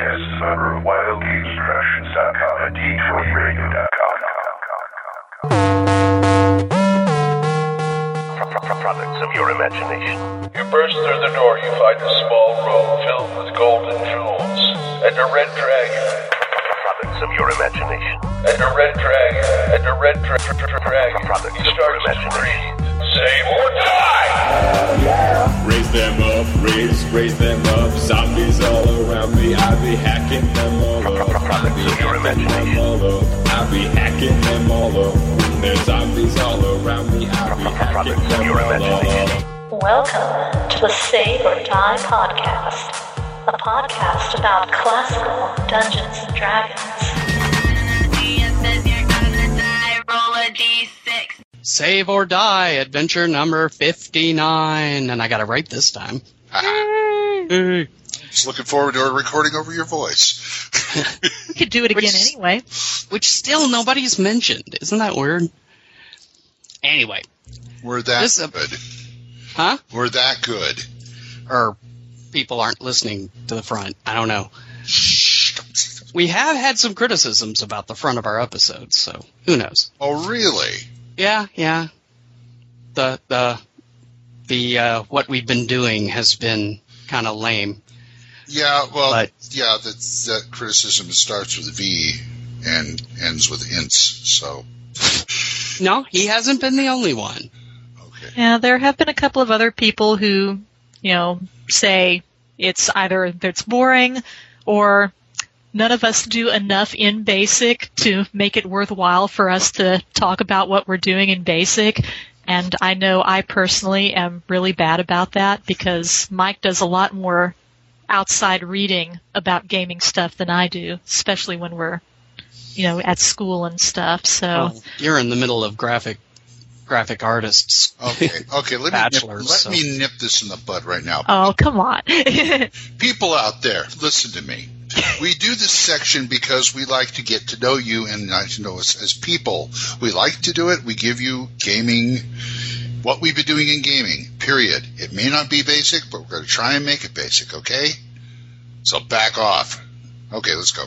podcast is a member of WildGamesProductions.com and D20Radio.com. Products of your imagination. You burst through the door, you find a small room filled with golden jewels, and a red dragon, Products of your imagination. and a red dragon, and a red dra- dra- dra- dragon. Products He of your to imagination. breathe. Save or die! Yeah. Raise them up, raise, raise them up. Zombies all around me. I be hacking them all up. I be hacking them all up. I be hacking them all up. There's zombies all around me. I be hacking them all up. Welcome to the Save or Die podcast, a podcast about classical Dungeons and Dragons. Save or Die, adventure number 59. And I got it right this time. Yay. Just looking forward to a recording over your voice. We could do it again Which- anyway. Which still nobody's mentioned. Isn't that weird? Anyway, We're that This is good. huh? We're that good. Or people aren't listening to the front. I don't know. We have had some criticisms about the front of our episodes, so who knows? Oh, really? Yeah, yeah. The the the uh, what we've been doing has been kind of lame. Yeah, well, But- yeah, that, that criticism starts with V and ends with ints, so, No, he hasn't been the only one. okay. Yeah, there have been a couple of other people who, you know, say it's either that it's boring or none of us do enough in basic to make it worthwhile for us to talk about what we're doing in basic. And I know I personally am really bad about that because Mike does a lot more outside reading about gaming stuff than I do, especially when we're, you know, at school and stuff. So Well, you're in the middle of graphic graphic artists. Okay, okay, let me, nip, let so- me nip this in the bud right now. Oh, come on. People out there, listen to me. We do this section because we like to get to know you and not to know us as people. We like to do it. We give you gaming, what we've been doing in gaming, period. It may not be basic, but we're going to try and make it basic, okay? So back off. Okay, let's go.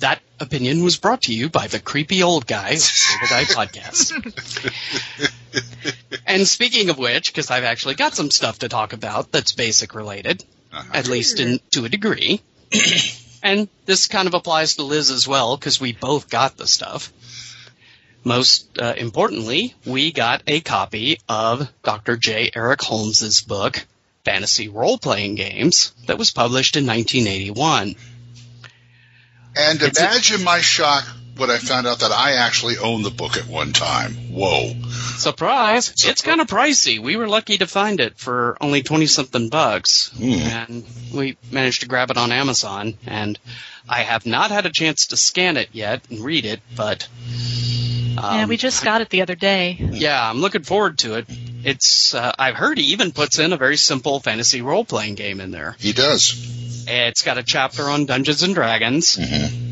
That opinion was brought to you by the creepy old guy podcast. and speaking of which, because I've actually got some stuff to talk about that's basic related, Uh-huh. at least in, to a degree. and this kind of applies to Liz as well, because we both got the stuff. Most uh, importantly, we got a copy of Dr. J. Eric Holmes's book, Fantasy Role Playing Games, that was published in 1981. And It's a- imagine my shock when I found out that I actually owned the book at one time. Whoa. Surprise! It's kind of pricey. We were lucky to find it for only twenty something bucks, Hmm. and we managed to grab it on Amazon. And I have not had a chance to scan it yet and read it, but um, yeah, we just got it the other day. yeah, I'm looking forward to it. It's uh, I've heard he even puts in a very simple fantasy role playing game in there. He does. It's got a chapter on Dungeons and Dragons, Mhm.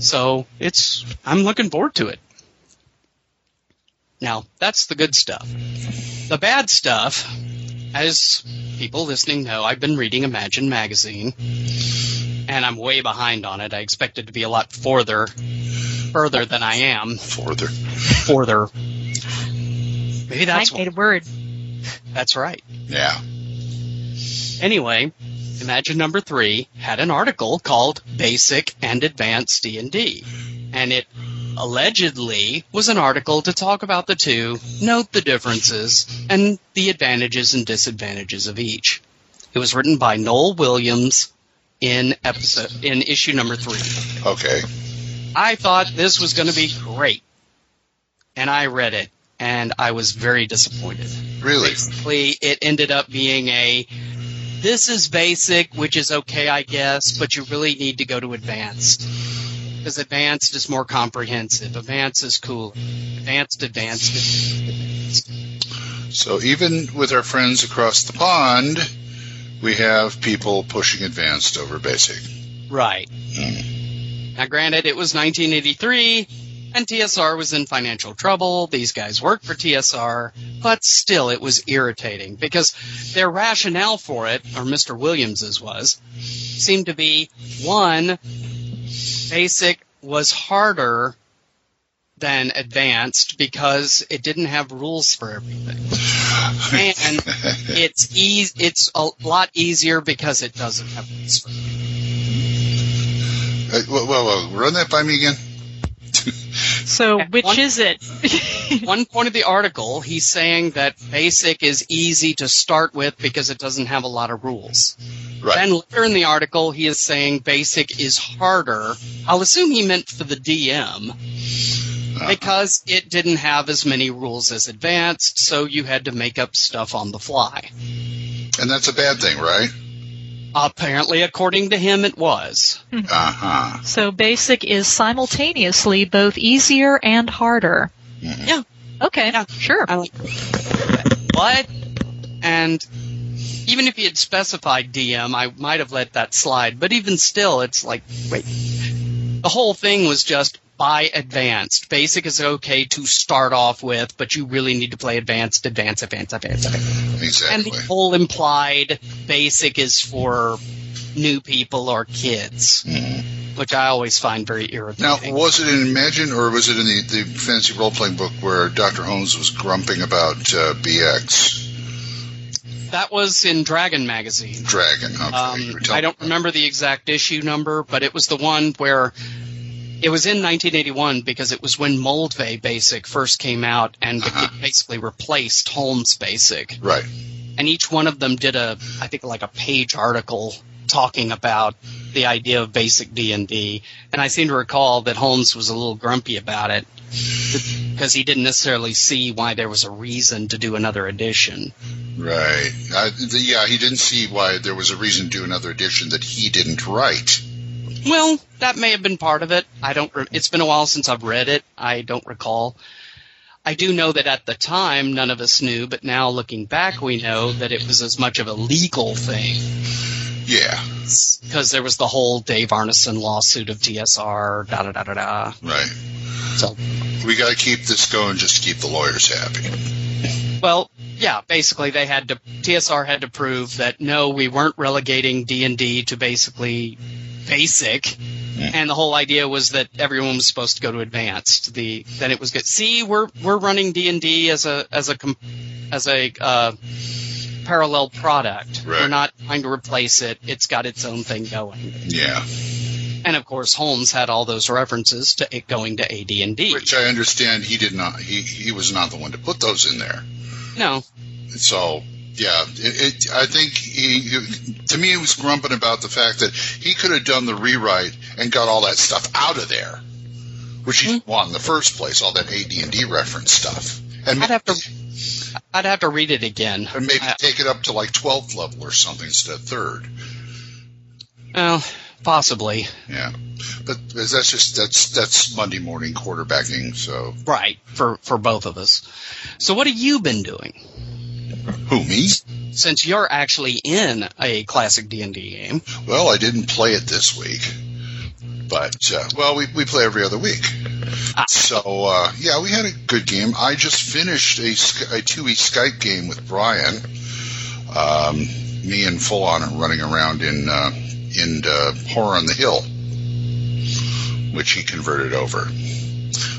So it's I'm looking forward to it. Now, that's the good stuff. The bad stuff, as people listening know, I've been reading Imagine magazine, and I'm way behind on it. I expected to be a lot further further than I am. Further. Further. Maybe that's Mike made a word. that's right. Yeah. Anyway, Imagine number three had an article called Basic and Advanced D&D. And it allegedly was an article to talk about the two, note the differences, and the advantages and disadvantages of each. It was written by Noel Williams in episode in issue number three. Okay. I thought this was going to be great. And I read it and I was very disappointed. Really? Basically, it ended up being a this is basic, which is okay, I guess, but you really need to go to advanced. Because advanced is more comprehensive. Advanced is cool. Advanced, advanced, advanced. So even with our friends across the pond, we have people pushing advanced over basic. Right. Hmm. Now, granted, it was 1983. And TSR was in financial trouble. These guys worked for TSR, but still it was irritating because their rationale for it, or Mr. Williams's was, seemed to be one, basic was harder than advanced because it didn't have rules for everything. And it's eas- it's a lot easier because it doesn't have rules for everything. Well, well, well, run that by me again. So, which one- is it? One point of the article, he's saying that basic is easy to start with because it doesn't have a lot of rules. Right. Then later in the article, he is saying basic is harder. I'll assume he meant for the DM Uh-huh. because it didn't have as many rules as advanced, so you had to make up stuff on the fly. and that's a bad thing, right? Apparently, according to him, it was. Uh huh. so, basic is simultaneously both easier and harder. Yeah. Okay, Yeah. sure. I like what? And even if he had specified DM, I might have let that slide. But even still, it's like, wait. The whole thing was just buy advanced. Basic is okay to start off with, but you really need to play advanced, advanced, advanced, advanced, advanced. And the whole implied basic is for new people or kids, which I always find very irritating. Now, was it in Imagine or was it in the, the fantasy role playing book where Dr. Holmes was grumping about uh, BX? that was in Dragon magazine. Dragon. Okay. Um, you were telling I don't remember the exact issue number, but it was the one where it was in 1981 because it was when Moldvay Basic first came out and Uh-huh. it basically replaced Holmes Basic. Right. And each one of them did a, I think, like a page article talking about the idea of basic D&D. And I seem to recall that Holmes was a little grumpy about it because he didn't necessarily see why there was a reason to do another edition. Right. Uh, the, yeah, he didn't see why there was a reason to do another edition that he didn't write. Well, that may have been part of it. I don't. Re- it's been a while since I've read it. I don't recall. I do know that at the time none of us knew, but now looking back, we know that it was as much of a legal thing Yeah. because there was the whole Dave Arneson lawsuit of TSR. Da da da da da. Right. So, We got to keep this going just to keep the lawyers happy. well, yeah. Basically, they had to. TSR had to prove that no, we weren't relegating D and D to basically basic. And the whole idea was that everyone was supposed to go to advanced. The then it was good. See, we're we're running D and D as a as a as a uh, parallel product. Right. We're not trying to replace it. It's got its own thing going. Yeah. And of course, Holmes had all those references to it going to AD and D. Which I understand he did not. He he was not the one to put those in there. No, So yeah, it, it, I think he, to me, he was grumping about the fact that he could have done the rewrite and got all that stuff out of there, which he mm-hmm. didn't want in the first place, all that AD and D reference stuff, and I'd have to I'd have to read it again. and maybe I- take it up to like 12th level or something instead of third. well, possibly. Yeah, but that's just that's that's Monday morning quarterbacking. So Right for for both of us. So, what have you been doing who me? since you're actually in a classic D and D game? Well, I didn't play it this week, but uh, well, we we play every other week. Ah. So uh, yeah, we had a good game. I just finished a, a two week Skype game with Brian. Um, me and Full On are running around in uh, in uh, Horror on the Hill, which he converted over.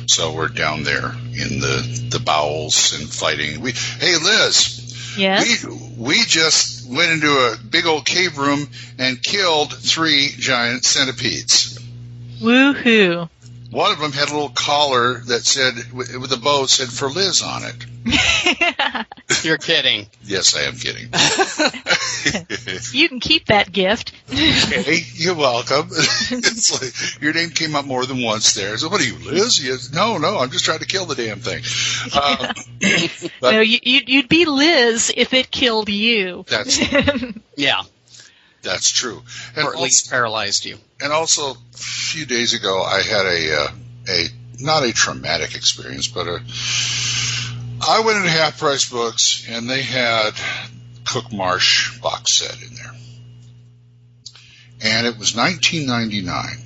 So we're down there in the the bowels and fighting. We hey Liz, Yes. we we just went into a big old cave room and killed three giant centipedes. Woohoo. One of them had a little collar that said, with with a bow said for Liz on it. You're kidding. Yes, I am kidding. you can keep that gift. hey, you're welcome. it's like your name came up more than once there. So what are you, Liz? Yes. No, no, I'm just trying to kill the damn thing. Um, but no, you, you'd, you'd be Liz if it killed you. that's Yeah, that's true. And or at also, least paralyzed you. and also a few days ago, I had a uh, a not a traumatic experience, but a I went into Half Price Books and they had Cook Marsh box set in there, and it was 19.99.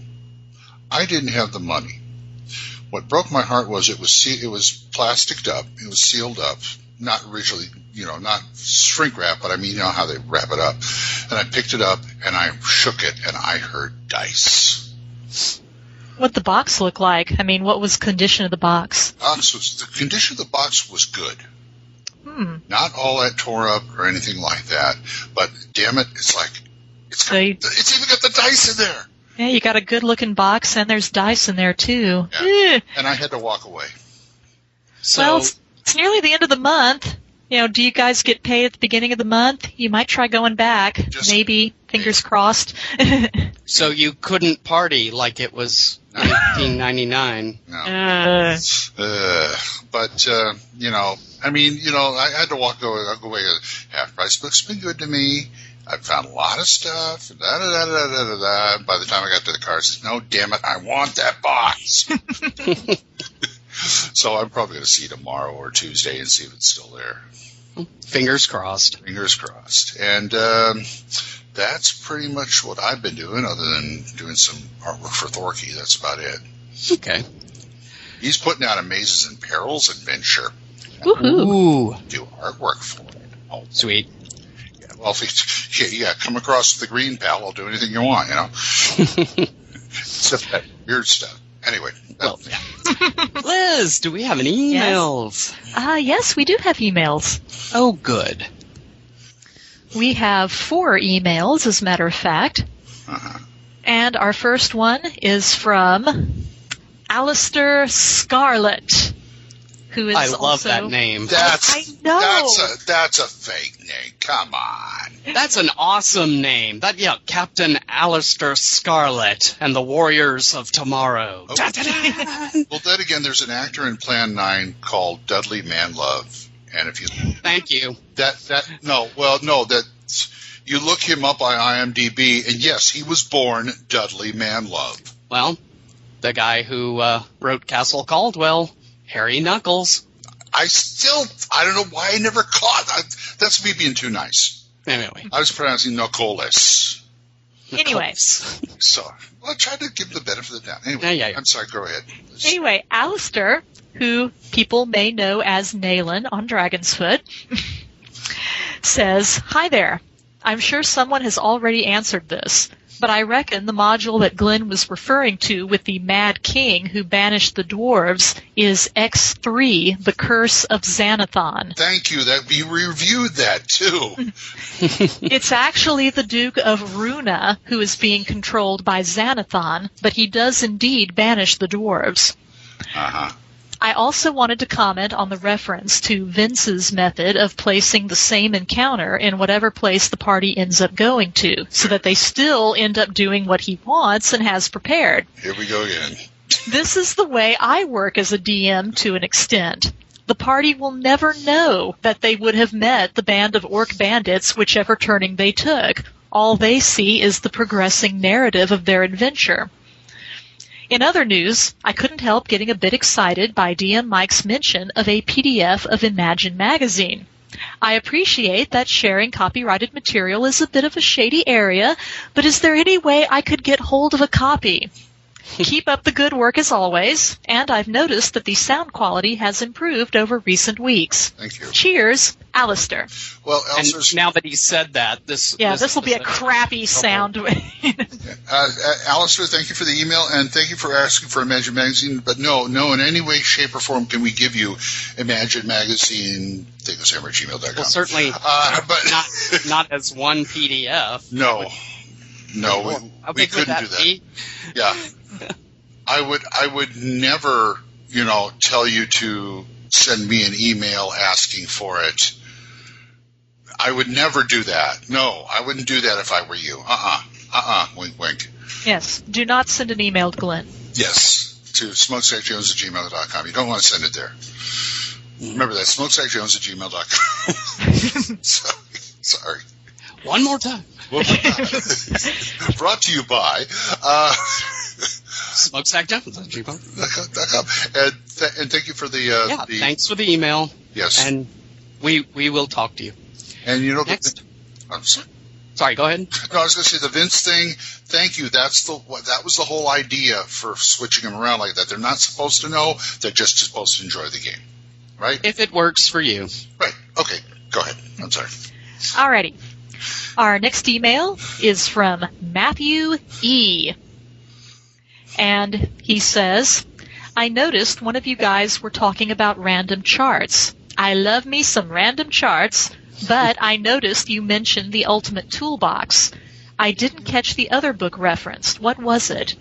I didn't have the money. What broke my heart was it was it was plasticed up. It was sealed up, not originally, you know, not shrink wrap, but I mean, you know how they wrap it up. And I picked it up and I shook it, and I heard dice. What the box look like? I mean, what was condition of the box? Box was the condition of the box was good. Hmm. Not all that tore up or anything like that, but damn it, it's like it's So you, it's even got the dice in there. yeah, you got a good looking box and there's dice in there too. Eh. And I had to walk away. So well, it's, it's nearly the end of the month. You know, do you guys get paid at the beginning of the month? You might try going back. Just- Maybe. Fingers crossed. so you couldn't party like it was 1999. No. uh, Uh, but uh, you know, I mean, you know, I had to walk away. Walk away. Half price books been good to me. I found a lot of stuff. Da, da, da, da, da, da, da. By the time I got to the car, I said, "No, damn it, I want that box." so I'm probably going to see tomorrow or Tuesday and see if it's still there. Fingers crossed. Fingers crossed. And um, that's pretty much what I've been doing, other than doing some artwork for Thorky. That's about it. Okay. He's putting out a Mazes and Perils adventure. woohoo. Ooh, Do artwork for it. Oh, sweet. yeah. Well, if you, yeah, yeah, come across the green pal, I'll do anything you want, you know. Except that weird stuff. Anyway, Well, that- Liz, do we have any emails? Uh, yes, we do have emails. Oh, good. We have four emails, as a matter of fact. uh-huh. And our first one is from Alistair Scarlett, who is I love also that name. that's I know. that's a that's a fake name. Come on. That's an awesome name. That yeah, Captain Alistair Scarlet and the Warriors of Tomorrow. Oh. Well, then again, there's an actor in Plan Nine called Dudley Manlove, and if you Thank you. that that no, well, no, that you look him up on IMDb, and yes, he was born Dudley Manlove. Well, the guy who uh, wrote Castle Caldwell, Harry Nuckols. I still, I don't know why I never caught. I, that's me being too nice. Anyway. I was pronouncing Knuckles. Anyway. So, well, I tried to give the benefit of the doubt. Anyway, Yeah, yeah, yeah. I'm sorry. Go ahead. Anyway, Alistair, who people may know as Naylan on Dragon's Foot, says, Hi there. I'm sure someone has already answered this, but I reckon the module that Glenn was referring to with the Mad King who banished the dwarves is X3, The Curse of Xanathon. Thank you. That we reviewed that too. It's actually the Duke of Rhoona who is being controlled by Xanathon, but he does indeed banish the dwarves. Uh huh. I also wanted to comment on the reference to Vince's method of placing the same encounter in whatever place the party ends up going to, so that they still end up doing what he wants and has prepared. Here we go again. This is the way I work as a DM to an extent. The party will never know that they would have met the band of orc bandits whichever turning they took. All they see is the progressing narrative of their adventure. In other news, I couldn't help getting a bit excited by DM Mike's mention of a PDF of Imagine magazine. I appreciate that sharing copyrighted material is a bit of a shady area, but is there any way I could get hold of a copy? Keep up the good work as always, and I've noticed that the sound quality has improved over recent weeks. Thank you. Cheers, Alistair. Well, And now that he said that, this Yeah, this will be a is crappy sound. uh, uh, Alistair, thank you for the email and thank you for asking for Imagine Magazine. But no, no, in any way, shape, or form can we give you Imagine Magazine. Thinkosammer at gmail.com. Well, certainly Uh, but not not as one PDF. no, no, we, How we couldn't that do that. be? Yeah. I would I would never, you know, tell you to send me an email asking for it. I would never do that. No, I wouldn't do that if I were you. Uh-uh. Uh-uh. Wink wink. yes, do not send an email to Glenn. Yes. To smokestackjones at gmail.com. You don't want to send it there. Remember that, smokestackjones at gmail.com. sorry. Sorry. One more time. Brought to you by uh, Smokestack Jones. at gmail. and, th- and thank you for the uh, Yeah, the thanks for the email, yes and we we will talk to you and you know the- I'm sorry. Sorry, go ahead. No, I was going to say the Vince thing. Thank you. That's the what- that was the whole idea for switching them around like that. They're not supposed to know. They're just supposed to enjoy the game, right? If it works for you. right. Okay. Go ahead. I'm sorry. Alrighty. Our next email is from Matthew E. And he says, I noticed one of you guys were talking about random charts. I love me some random charts, but I noticed you mentioned the Ultimate Toolbox. I didn't catch the other book referenced. What was it?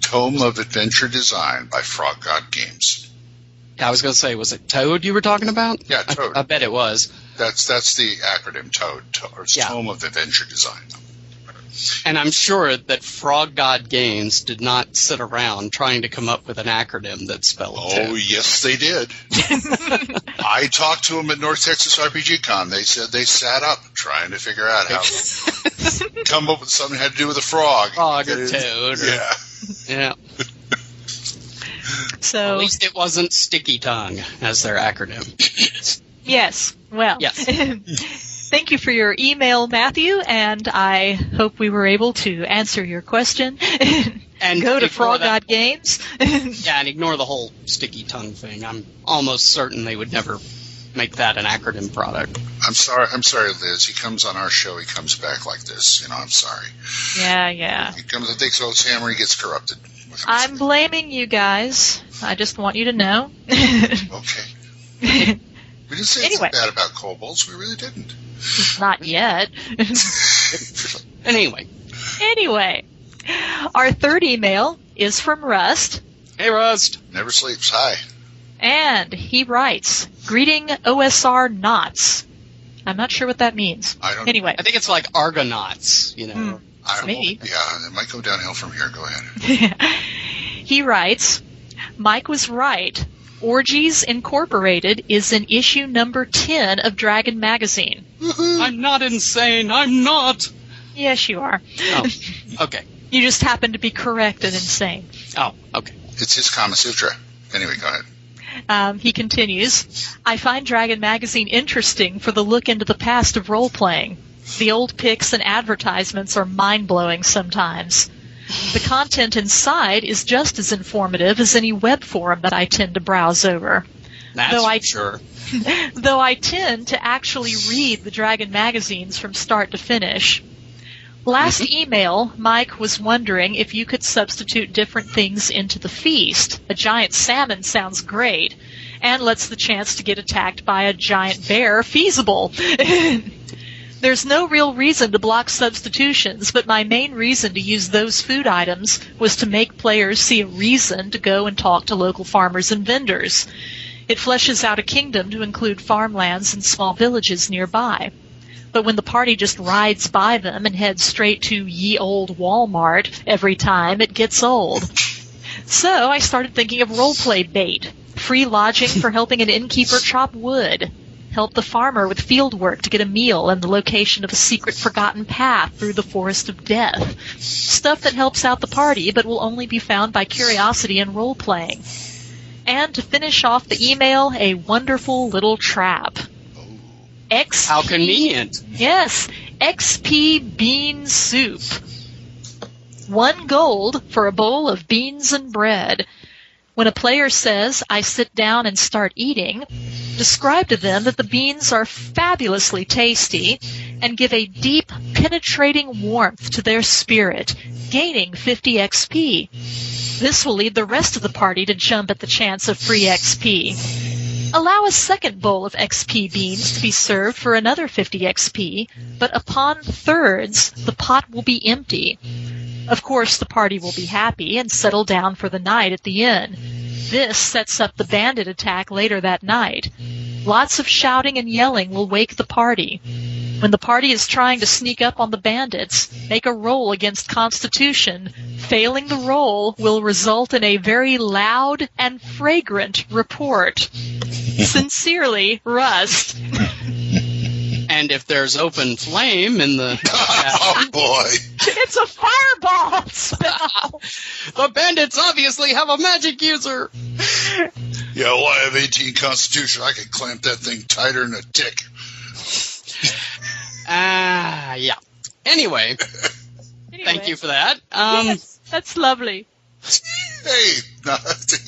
Tome of Adventure Design by Frog God Games. I was going to say, was it Toad you were talking about? Yeah, I- Toad. I, bet it was. That's that's the acronym TOAD, to- or it's Yeah. Tome of Adventure Design. And I'm sure that Frog God Games did not sit around trying to come up with an acronym that spelled Oh Toad. yes, they did. I talked to them at North Texas RPG Con. They said they sat up trying to figure out how to come up with something that had to do with a frog. Frog or Toad. Or, Yeah. yeah. So, At least it wasn't Sticky Tongue as their acronym. yes. Well, Yes. Thank you for your email, Matthew, and I hope we were able to answer your question. And Go to Frog that- God Games. Yeah, and ignore the whole Sticky Tongue thing. I'm almost certain they would never make that an acronym product. I'm sorry. I'm sorry, Liz. He comes on our show. He comes back like this. You know. I'm sorry. yeah, yeah. He comes and takes out his hammer. He gets corrupted. I'm blaming you guys. I just want you to know. okay. We didn't say Anyway. anything bad about kobolds. We really didn't. Not yet. Anyway, anyway, our third email is from Rust, hey Rust. Never sleeps. Hi. and he writes, Greeting OSR knots. I'm not sure what that means. I don't. Anyway, I think it's like Argonauts, you know. Hmm. I don't maybe. Yeah, it might go downhill from here. Go ahead. he writes, Mike was right. Orgies Incorporated is in issue number 10 of Dragon Magazine. I'm not insane. I'm not. Yes, you are. Oh, okay. You just happen to be correct and insane. Oh, okay. It's his Kama Sutra. Anyway, go ahead. Um, he continues, I find Dragon Magazine interesting for the look into the past of role playing. The old pics and advertisements are mind blowing sometimes. The content inside is just as informative as any web forum that I tend to browse over. That's Though I- for sure. Though I tend to actually read the Dragon magazines from start to finish. Last mm-hmm. email, Mike was wondering if you could substitute different things into the feast. A giant salmon sounds great, and lets the chance to get attacked by a giant bear feasible. There's no real reason to block substitutions, but my main reason to use those food items was to make players see a reason to go and talk to local farmers and vendors. It fleshes out a kingdom to include farmlands and small villages nearby. But when the party just rides by them and heads straight to ye old Walmart every time, it gets old. So I started thinking of roleplay bait. Free lodging for helping an innkeeper chop wood. Help the farmer with field work to get a meal and the location of a secret forgotten path through the forest of death. Stuff that helps out the party but will only be found by curiosity and role playing. And to finish off the email, a wonderful little trap. X How convenient. Yes, XP bean soup. One gold for a bowl of beans and bread. When a player says, I sit down and start eating, describe to them that the beans are fabulously tasty and give a deep, penetrating warmth to their spirit, gaining 50 XP. This will lead the rest of the party to jump at the chance of free XP. Allow a second bowl of XP beans to be served for another 50 XP, but upon thirds, the pot will be empty. Of course, the party will be happy and settle down for the night at the inn. This sets up the bandit attack later that night. Lots of shouting and yelling will wake the party. When the party is trying to sneak up on the bandits, make a roll against Constitution. Failing the roll will result in a very loud and fragrant report. Sincerely, Rust. And if there's open flame in the oh boy. It's a fireball spell. the bandits obviously have a magic user. Yeah, well, I have 18 Constitution. I could clamp that thing tighter than a tick. Ah, yeah. Anyway, Anyway, thank you for that. Um, yes, that's lovely. Hey,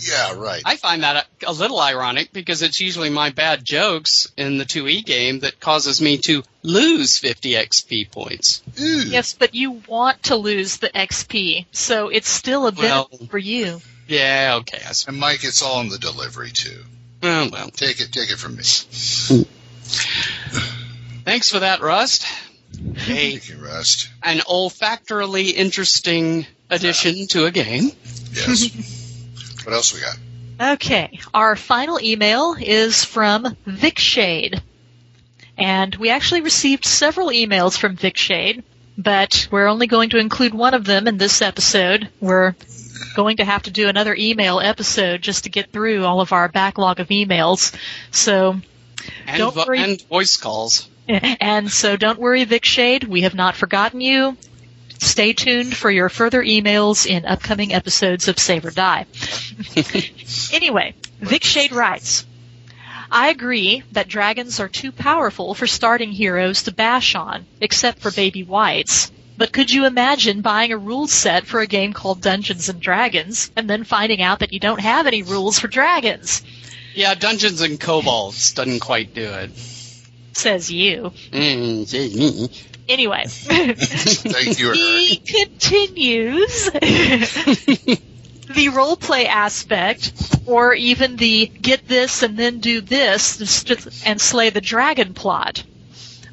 yeah, right. I find that a, a little ironic because it's usually my bad jokes in the 2E game that causes me to lose 50 XP points. Ooh. Yes, but you want to lose the XP, so it's still a Well- for you. Yeah, okay. I s- And Mike, it's all in the delivery too. well, well. Take it, take it from me. Thanks for that, Rust. A, Thank you, an olfactorily interesting addition to a game. Yes. what else we got? Okay, our final email is from Vic Shade. And we actually received several emails from Vic Shade, but we're only going to include one of them in this episode. We're going to have to do another email episode just to get through all of our backlog of emails. So, And, Don't vo- worry. and voice calls. and so don't worry, Vic Shade, we have not forgotten you. Stay tuned for your further emails in upcoming episodes of Save or Die. anyway, Vic Shade writes, I agree that dragons are too powerful for starting heroes to bash on, except for baby whites. But could you imagine buying a rules set for a game called Dungeons and Dragons and then finding out that you don't have any rules for dragons? Yeah, Dungeons and Kobolds doesn't quite do it. Says you. Mm, gee, me. Anyway. Thank you, he continues the role play aspect, or even the get this and then do this and slay the dragon plot.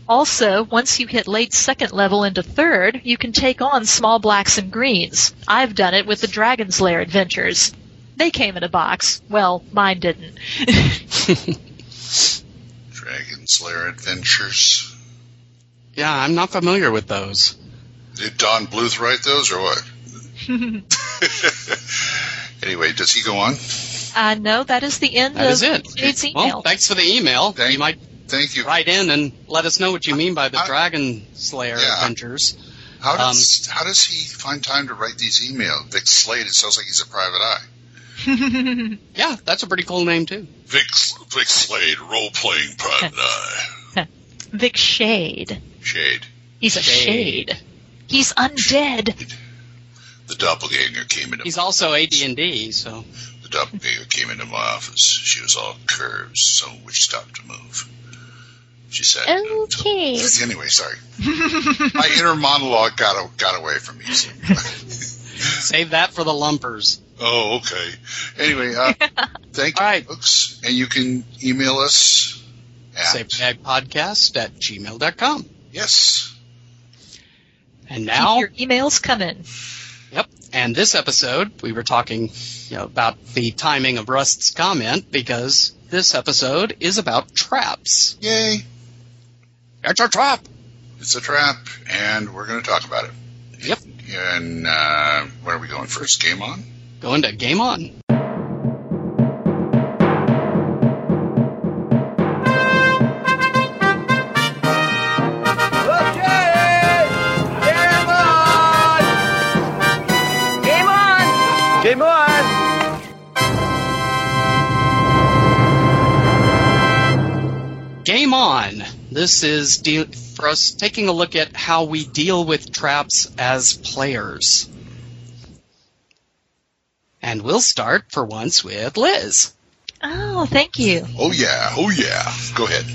Also, once you hit late second level into third, you can take on small blacks and greens. I've done it with the Dragon's Lair adventures. They came in a box. Well, mine didn't. Dragon Slayer Adventures. Yeah, I'm not familiar with those. Did Don Bluth write those or what? anyway, does he go on? uh, no, that is the end That of is it. Jade's email. Well, thanks for the email. Thank- you might Thank you. write in and let us know what you mean by the I- Dragon Slayer Yeah. adventures. How Um, does how does he find time to write these emails? Vic Slade. It sounds like he's a private eye. Yeah, that's a pretty cool name too. Vic Vic Slade, role playing private uh, eye. Vic Shade. Shade. He's a Shade. shade. He's undead. The doppelganger came into He's also AD&D, so the doppelganger came into my office. She was all curves, some of which stopped to move. She said, uh, Okay. Anyway, sorry. My inner monologue got got away from me. so- save that for the lumpers. Oh, okay. Anyway, uh, thank you, All right. folks, and you can email us at podcast at gmail.com. yes. And now, your emails coming. yep. And this episode, we were talking you know, about the timing of Rust's comment because this episode is about traps. Yay! It's a trap. It's a trap, and we're going to talk about it. Yep. And uh, where are we going first? Game on. Going to game on. Game on! Game on. This is de- for us taking a look at how we deal with traps as players. And we'll start for once with Liz. Oh, thank you. Oh yeah! Oh yeah! Go ahead.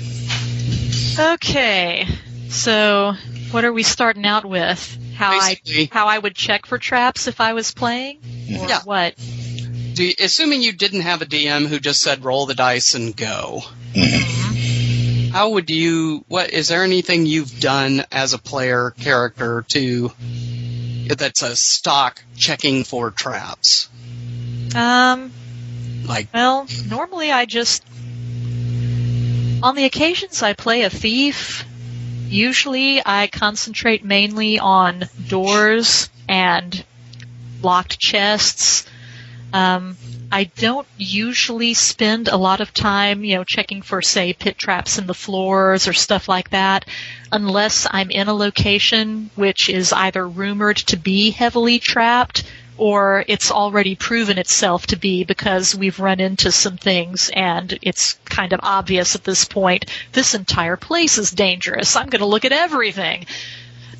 Okay. So, what are we starting out with? How Basically- I how I would check for traps if I was playing, mm-hmm. or Yeah. what? Do you, assuming you didn't have a DM who just said roll the dice and go, mm-hmm. how would you? What is there anything you've done as a player character to that's a stock checking for traps? Um. Like Well, normally I just on the occasions I play a thief. Usually I concentrate mainly on doors and locked chests. Um, I don't usually spend a lot of time, you know, checking for, say, pit traps in the floors or stuff like that, unless I'm in a location which is either rumored to be heavily trapped or it's already proven itself to be because we've run into some things and it's kind of obvious at this point this entire place is dangerous. I'm going to look at everything.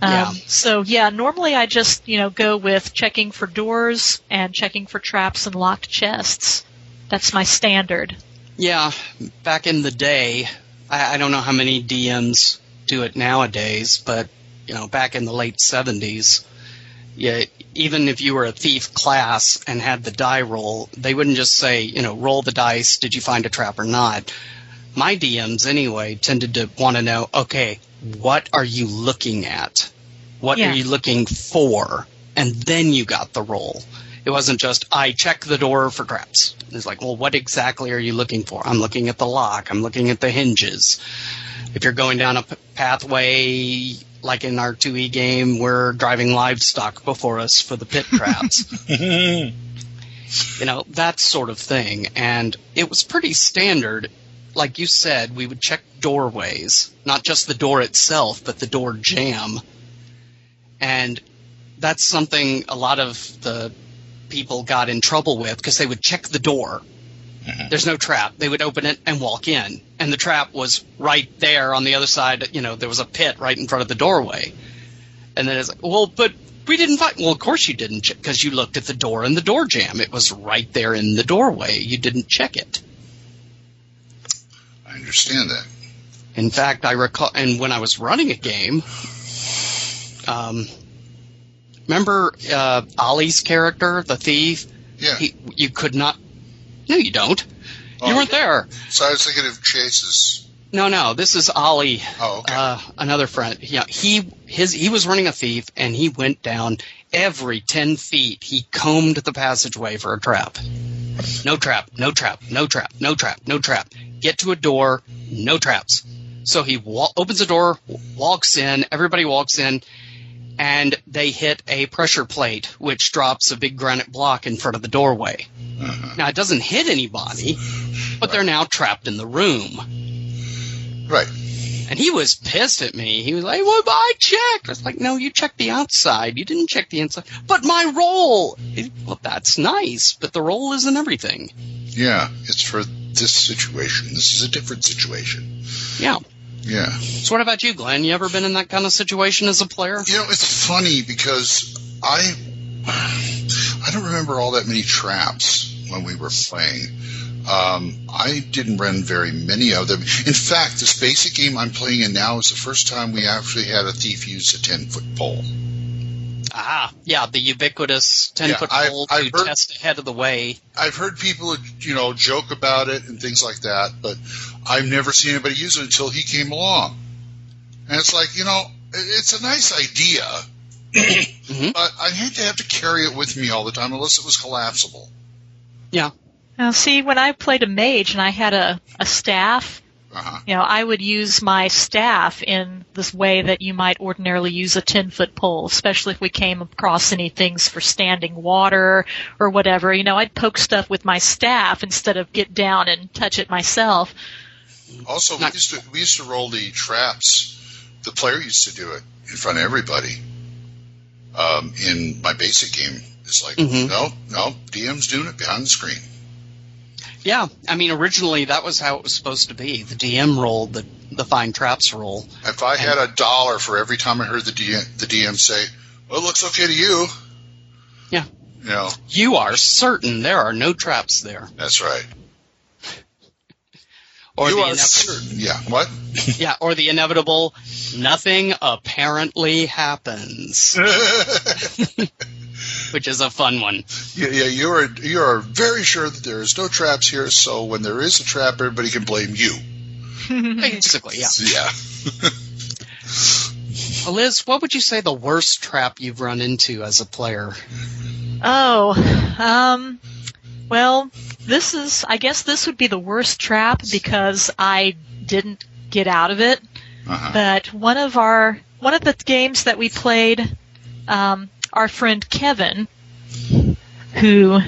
Yeah. Um, so yeah, normally I just you know go with checking for doors and checking for traps and locked chests. That's my standard. Yeah, back in the day, I, I don't know how many DMs do it nowadays, but you know, back in the late seventies, yeah, even if you were a thief class and had the die roll, they wouldn't just say, you know, roll the dice. Did you find a trap or not? My DMs anyway tended to want to know, okay, what are you looking at? What Yeah. are you looking for? And then you got the roll. It wasn't just I check the door for traps. It's like, well, what exactly are you looking for? I'm looking at the lock. I'm looking at the hinges. If you're going down a p- pathway, like in our 2e game, we're driving livestock before us for the pit traps. you know, that sort of thing. And it was pretty standard. Like you said, we would check doorways, not just the door itself, but the door jamb. And that's something a lot of the people got in trouble with because they would check the door. There's no trap. They would open it and walk in, and the trap was right there on the other side. You know, there was a pit right in front of the doorway, and then it's like, well, but we didn't find. Well, of course you didn't, because you looked at the door and the door jamb. It was right there in the doorway. You didn't check it. I understand that. In fact, I recall, and when I was running a game, um, remember uh, Ollie's character, the thief? Yeah. He, you could not. No, you don't. Oh, you weren't there. So I was thinking of Chase's. No, no. This is Ollie, Oh, okay. uh, another friend. Yeah, he his he was running a thief, and he went down every ten feet. He combed the passageway for a trap. No trap. No trap. No trap. No trap. No trap. Get to a door. No traps. So he wa- opens the door, walks in. Everybody walks in, and they hit a pressure plate, which drops a big granite block in front of the doorway. Mm-hmm. Now it doesn't hit anybody, but they're now trapped in the room. Right. And he was pissed at me. He was like, "Well, I checked." I was like, "No, you checked the outside. You didn't check the inside." But my roll. It- well, that's nice, but the roll isn't everything. Yeah, it's for this situation. This is a different situation. Yeah. Yeah. So, what about you, Glenn? You ever been in that kind of situation as a player? You know, it's funny because I I don't remember all that many traps when we were playing. Um, I didn't run very many of them. In fact, this basic game I'm playing in now is the first time we actually had a thief use a ten foot pole. Ah, yeah, the ubiquitous ten Yeah, foot I've- pole I've to heard- test ahead of the way. I've heard people, you know, joke about it and things like that, but I've never seen anybody use it until he came along. And it's like, you know, it's a nice idea, Mhm. but I hate to have to carry it with me all the time unless it was collapsible. Yeah. Now, see, when I played a mage and I had a, a staff, Uh-huh. you know, I would use my staff in this way that you might ordinarily use a 10 foot pole, especially if we came across any things for standing water or whatever. You know, I'd poke stuff with my staff instead of get down and touch it myself. Also, we used to we used to roll the traps. The player used to do it in front of everybody. Um, in my basic game, it's like Mhm. no, no, DM's doing it behind the screen. Yeah, I mean, originally that was how it was supposed to be. The DM rolled the the fine traps roll. If I had a dollar for every time I heard the DM, the DM say, "Well, it looks okay to you," Yeah. you know, You are certain there are no traps there, that's right. or you the are inev- certain, yeah. What? yeah, or the inevitable. Nothing apparently happens, which is a fun one. yeah, yeah, you are you are very sure that there is no traps here. So when there is a trap, everybody can blame you. Basically, yeah. Yeah. Well, Liz, what would you say the worst trap you've run into as a player? Oh, um, well, this is, I guess this would be the worst trap because I didn't get out of it. Uh-huh. But one of our, one of the games that we played, um, our friend Kevin, who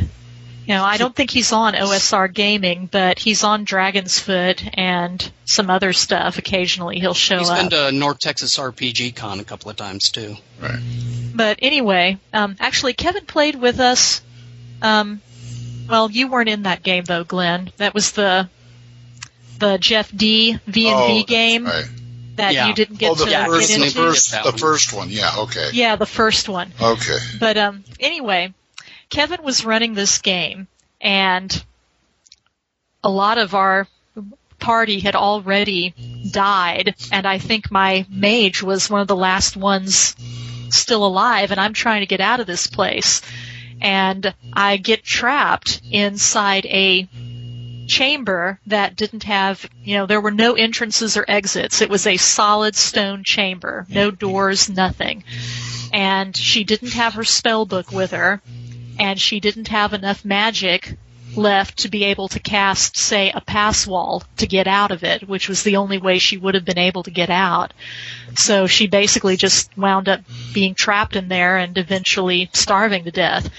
You know, I don't think he's on OSR Gaming, but he's on Dragon's Foot and some other stuff. Occasionally, he'll show He's up. He's been to North Texas RPG Con a couple of times too. Right. But anyway, um, actually, Kevin played with us. Um, well, you weren't in that game though, Glenn. That was the the Jeff D V and Oh, V game Right. That Yeah. you didn't get oh, the to first, get the first, the one. first one. Yeah. Okay. Yeah, the first one. Okay. But um, anyway, Kevin was running this game, and a lot of our party had already died, and I think my mage was one of the last ones still alive, and I'm trying to get out of this place. And I get trapped inside a chamber that didn't have, you know, there were no entrances or exits. It was a solid stone chamber, no doors, nothing. And she didn't have her spell book with her, and she didn't have enough magic left to be able to cast, say, a pass wall to get out of it, which was the only way she would have been able to get out. So she basically just wound up being trapped in there and eventually starving to death.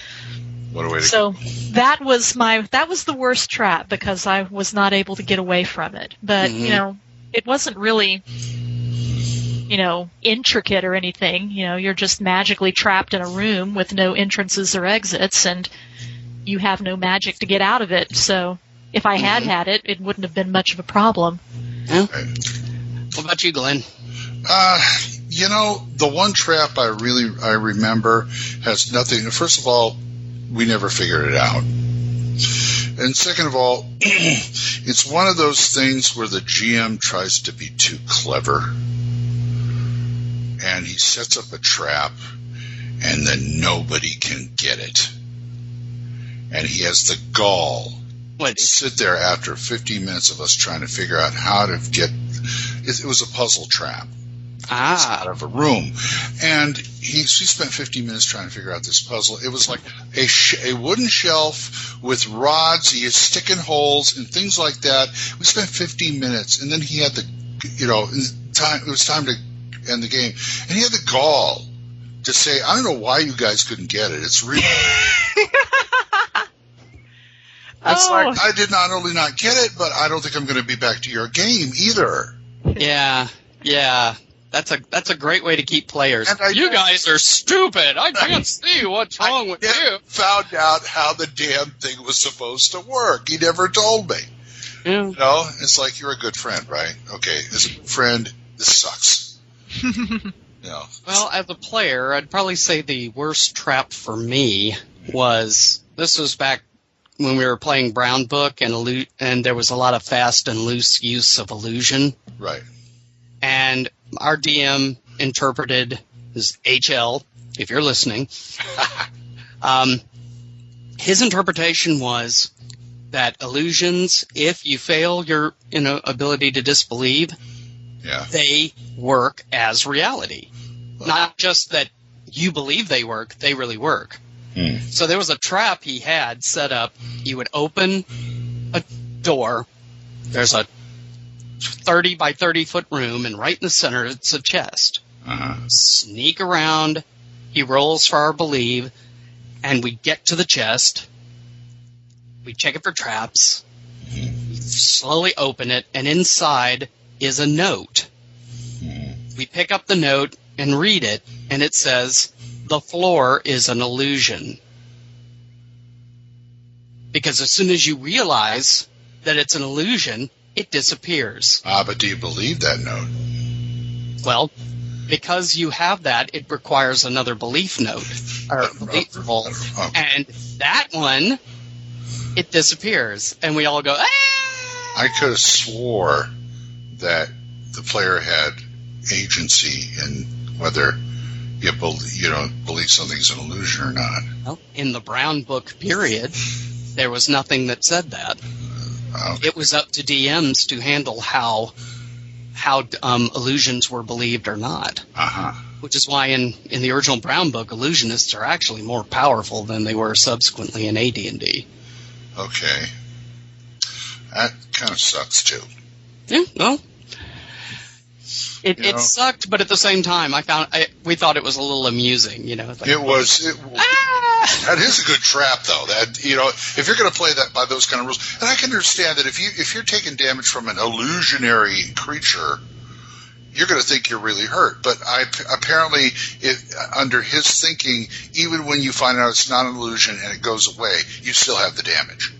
What a way to So that was my that was the worst trap because I was not able to get away from it. But Mhm. you know, it wasn't really you know, intricate or anything. You know, you're just magically trapped in a room with no entrances or exits and you have no magic to get out of it. So if I had Mhm. had it, it wouldn't have been much of a problem. Yeah. What about you, Glenn? Uh, you know, the one trap I really I remember has nothing. First of all, we never figured it out, and second of all, it's one of those things where the GM tries to be too clever, and he sets up a trap, and then nobody can get it, and he has the gall What? sit there after 15 minutes of us trying to figure out how to get. It, it was a puzzle trap Ah, out of a room, and he, he spent 15 minutes trying to figure out this puzzle. It was like a sh- a wooden shelf with rods, he is sticking holes and things like that. We spent 15 minutes, and then he had the, you know, time. It was time to end the game, and he had the gall to say, "I don't know why you guys couldn't get it. It's really." It's Oh. like I did not only not get it, but I don't think I'm going to be back to your game either. yeah, yeah. That's a that's a great way to keep players. I- you guys are stupid. I can't see what's wrong with you. found out how the damn thing was supposed to work. He never told me. Yeah. You know, it's like you're a good friend, right? Okay, as a friend, this sucks. you know, Well, as a player, I'd probably say the worst trap for me was this was back when we were playing Brown Book and illu- and there was a lot of fast and loose use of illusion, right? Our DM interpreted as HL, if you're listening. um, his interpretation was that illusions, if you fail your you know ability to disbelieve, Yeah, they work as reality. Not just that you believe they work, they really work. Hmm. So there was a trap he had set up. You would open a door. There's a 30 by 30 foot room, and right in the center it's a chest. uh-huh. Sneak around. He rolls for our believe, and we get to the chest. We check it for traps. We slowly open it, and inside is a note. We pick up the note and read it, and it says, The floor is an illusion. Because as soon as you realize that it's an illusion, it disappears. Ah, but do you believe that note? Well, because you have that, it requires another belief note or belief roll, Oh, and that one, it disappears, and we all go, ah! I could have swore that the player had agency in whether you believe, you know believe something's an illusion or not. Well, in the Brown Book period, there was nothing that said that. Uh, It was up to DMs to handle how how um, illusions were believed or not. uh-huh. Which is why in, in the original Brown Book, illusionists are actually more powerful than they were subsequently in AD&D. Okay. That kind of sucks too. Yeah, well, it, You know. it sucked, but at the same time, I found I, we thought it was a little amusing. You know, like, It was. It, ah! That is a good trap, though. That you know, if you're going to play that by those kind of rules, and I can understand that if you if you're taking damage from an illusionary creature, you're going to think you're really hurt. But I apparently, it, under his thinking, even when you find out it's not an illusion and it goes away, you still have the damage.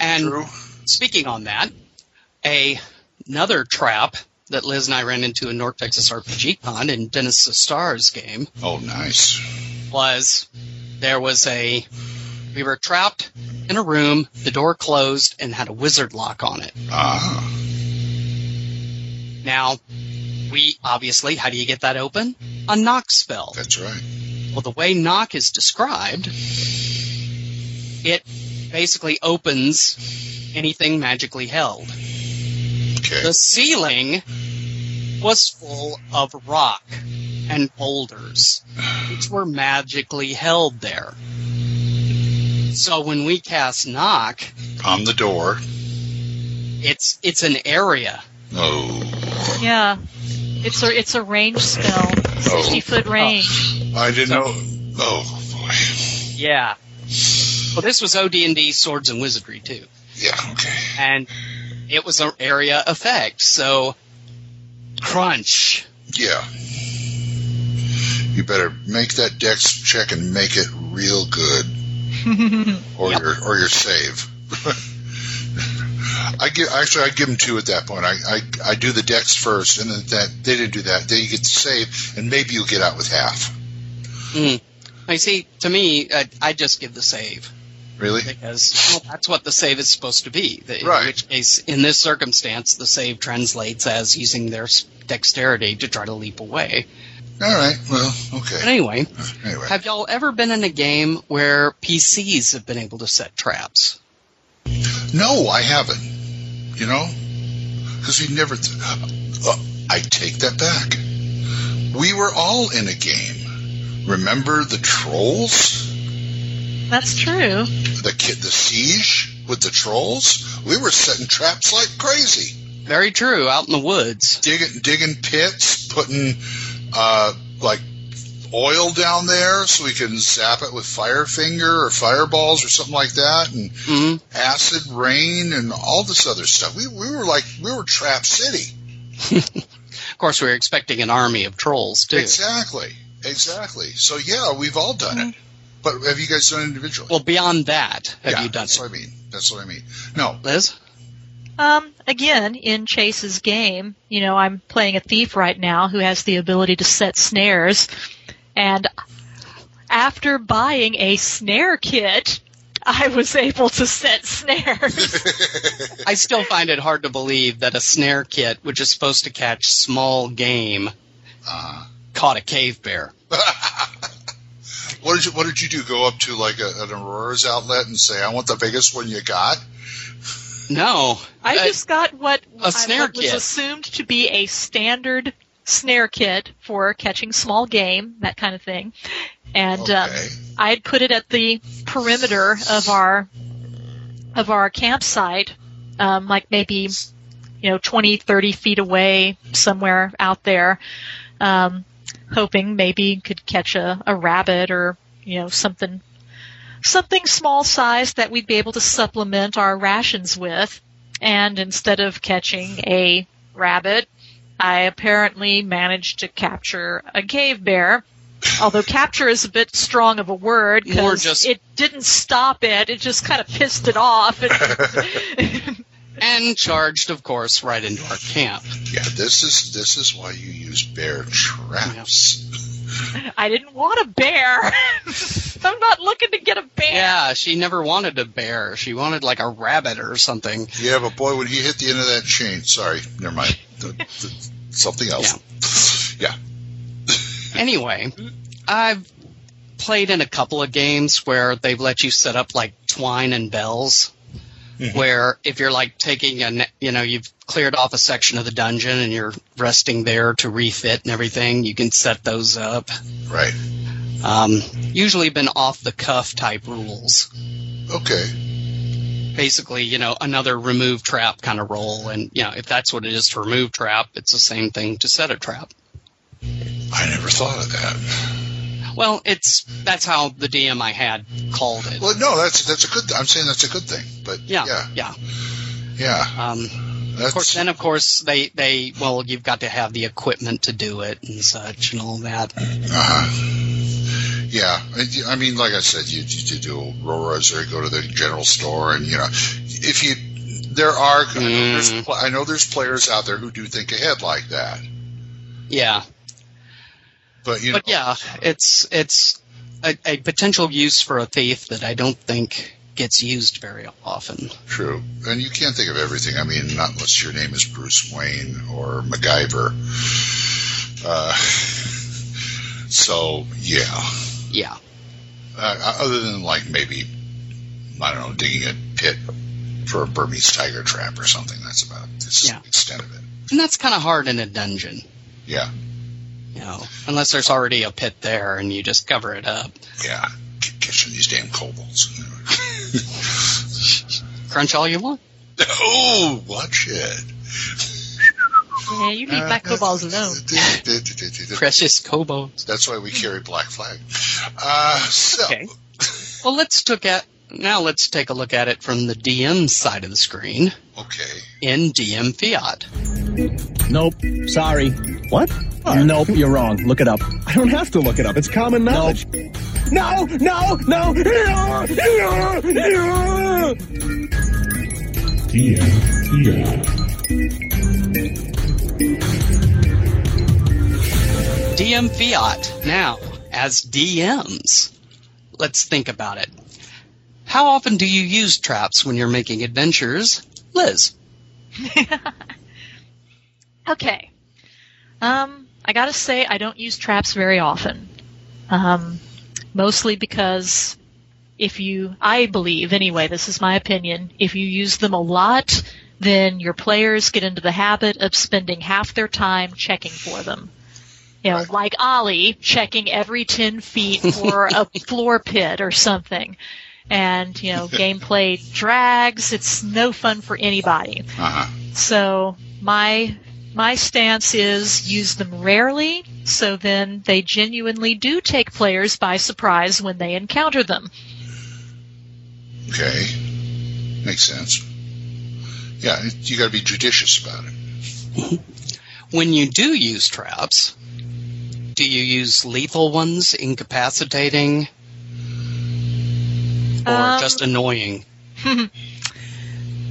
And True. speaking on that, a another trap that Liz and I ran into in North Texas RPG Con in Dennis Sustare's game Oh, nice. was there was a we were trapped in a room, the door closed and had a wizard lock on it. Ah, Now, we obviously how do you get that open? A knock spell. that's right. Well, the way knock is described, it basically opens anything magically held. Okay. The ceiling was full of rock and boulders, which were magically held there. So when we cast knock, On the door. it's it's an area. Oh, Yeah. It's a it's a range spell. Oh. Sixty foot range. I didn't know. Oh boy. Yeah. Well, this was OD&D Swords and Wizardry too. Yeah. Okay. and it was an area effect. So, crunch. Yeah. You better make that dex check and make it real good, or Yep. your or your save. I give actually I give them two at that point. I, I I do the dex first, and then that they didn't do that. Then you get the save, and maybe you'll get out with half. Mm. I see. To me, I, I just give the save Really? because well, that's what the save is supposed to be. The- Right. In which case, in this circumstance, the save translates as using their dexterity to try to leap away. All right. Well, But okay. anyway, Anyway, have y'all ever been in a game where PCs have been able to set traps? no, I haven't. You know, because we never. Th- uh, I take that back. We were all in a game. Remember the trolls? That's true. the kid, the siege with the trolls. We were setting traps like crazy, Very true. Out in the woods. digging digging pits, putting uh, like oil down there so we can zap it with fire finger or fireballs or something like that, and hmm acid rain and all this other stuff. We we were like we were Trap City. Of course, we were expecting an army of trolls too. Exactly, exactly. So yeah, we've all done it. But have you guys done it individually? Well, beyond that, have yeah, you done that's it, what I mean. That's what I mean. No, Liz? Um, again, in Chase's game, you know, I'm playing a thief right now who has the ability to set snares. And after buying a snare kit, I was able to set snares. I still find it hard to believe that a snare kit, which is supposed to catch small game, uh, caught a cave bear. What did you What did you do? Go up to like a, an Aurora's outlet and say, "I want the biggest one you got." No, I Uh, just got what, a I- snare what was assumed to be a standard snare kit for catching small game, that kind of thing. And um, Okay. I had put it at the perimeter of our of our campsite, um, like maybe you know 20, 30 feet away, somewhere out there, um, hoping maybe could catch a, a rabbit or you know something something small size that we'd be able to supplement our rations with. And instead of catching a rabbit, I apparently managed to capture a cave bear. Although capture is a bit strong of a word because it didn't stop it. It just kind of pissed it off. It- and charged, of course, right into our camp. Yeah, this is this is why you use bear traps. I didn't want a bear. I'm not looking to get a bear. Yeah, she never wanted a bear. She wanted like a rabbit or something. Yeah, but boy, when he hit the end of that chain, sorry, never mind. The- the- something else. Yeah. Anyway, I've played in a couple of games where they've let you set up like twine and bells. Mhm. Where if you're like taking a, you know, you've cleared off a section of the dungeon and you're resting there to refit and everything, you can set those up. Right. Um, usually been off the cuff type rules. Okay. Basically, you know, another remove trap kind of roll. And, you know, if that's what it is to remove trap, it's the same thing to set a trap. I never thought of that. Well, it's that's how the DM I had called it. Well, no, that's that's a good. I'm saying that's a good thing. But yeah, yeah, yeah. yeah. Um, That's of course, then of course they they well, you've got to have the equipment to do it and such and all that. uh Yeah, I- I mean, like I said, you, you do Auroras or go to the general store, and you know, if you there are, I know, there's, Mm. I know there's players out there who do think ahead like that, Yeah, but you know, but yeah, it's it's a, a potential use for a thief that I don't think gets used very often. True. And you can't think of everything. I mean, not unless your name is Bruce Wayne or MacGyver. Uh, so, yeah. Yeah, Uh, other than, like, maybe, I don't know, digging a pit for a Burmese tiger trap or something. That's about the Yeah. extent of it. and that's kind of hard in a dungeon. Yeah. You know, unless there's already a pit there and you just cover it up. Yeah. C- catching these damn kobolds. Crunch all you want. oh, watch it. Yeah, you leave my kobolds alone. Precious kobolds. That's why we carry Black Flag. Uh, so, Okay. Well, let's look at now. Let's take a look at it from the DM side of the screen okay. in DM Fiat. Nope. Sorry. What? Nope, you're wrong. Look it up. I don't have to look it up. It's common knowledge. No, no, no, no, no, no. DM Fiat. Now, as DMs, let's think about it. How often do you use traps when you're making adventures, Liz? Okay. Um, I gotta say, I don't use traps very often. Um, mostly because if you, I believe anyway, this is my opinion, if you use them a lot, then your players get into the habit of spending half their time checking for them. You know, like Ollie checking every 10 feet for a floor pit or something. And, you know, gameplay drags. It's no fun for anybody. Uh-huh. So my my stance is use them rarely, so then they genuinely do take players by surprise when they encounter them. Okay. Makes sense. Yeah, you got to be judicious about it. When you do use traps, do you use lethal ones, incapacitating, or Um, just annoying?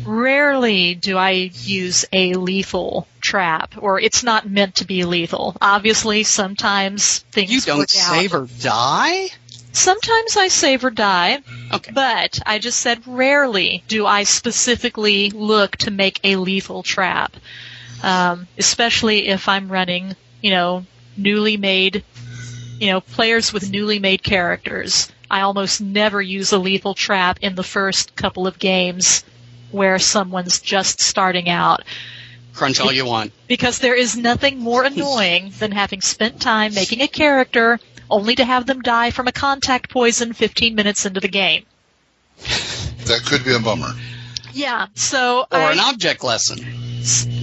Rarely do I use a lethal trap, or it's not meant to be lethal. Obviously, sometimes things You don't work out. save or die? Sometimes I save or die, Okay. but I just said rarely do I specifically look to make a lethal trap. Um, especially if I'm running, you know, newly made, you know, players with newly made characters. I almost never use a lethal trap in the first couple of games where someone's just starting out Crunch all you want. because there is nothing more annoying than having spent time making a character only to have them die from a contact poison 15 minutes into the game. That could be a bummer. Yeah, so Or I, an object lesson.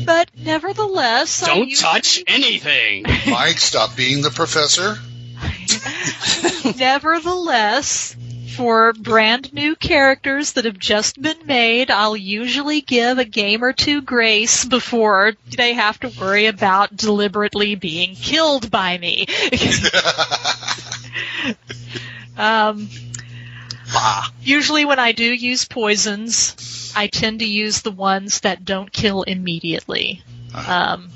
but nevertheless, Don't use- touch anything. Mike, stop being the professor. Nevertheless, for brand new characters that have just been made, I'll usually give a game or two grace before they have to worry about deliberately being killed by me. um, usually, when I do use poisons, I tend to use the ones that don't kill immediately. Um,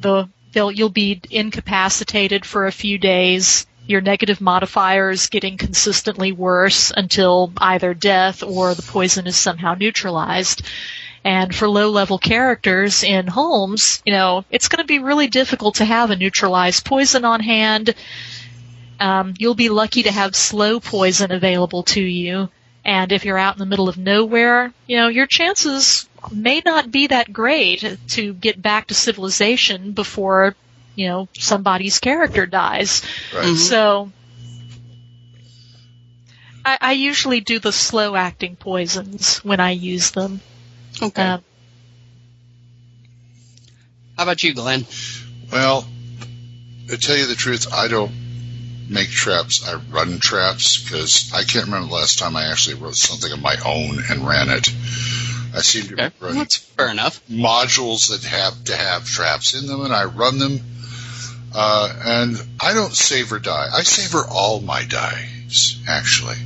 the they'll you'll be incapacitated for a few days. Your negative modifiers getting consistently worse until either death or the poison is somehow neutralized. And for low level characters in Holmes, you know, it's going to be really difficult to have a neutralized poison on hand. Um, you'll be lucky to have slow poison available to you. And if you're out in the middle of nowhere, you know, your chances may not be that great to get back to civilization before, you know, somebody's character dies. Right. So, I, I usually do the slow acting poisons when I use them. Okay. Um, How about you, Glenn? Well, to tell you the truth, I don't make traps. I run traps because I can't remember the last time I actually wrote something of my own and ran it. I seem to Okay, be running that's fair enough. modules that have to have traps in them, and I run them. Uh, and I don't savor die. I savor all my dies, actually.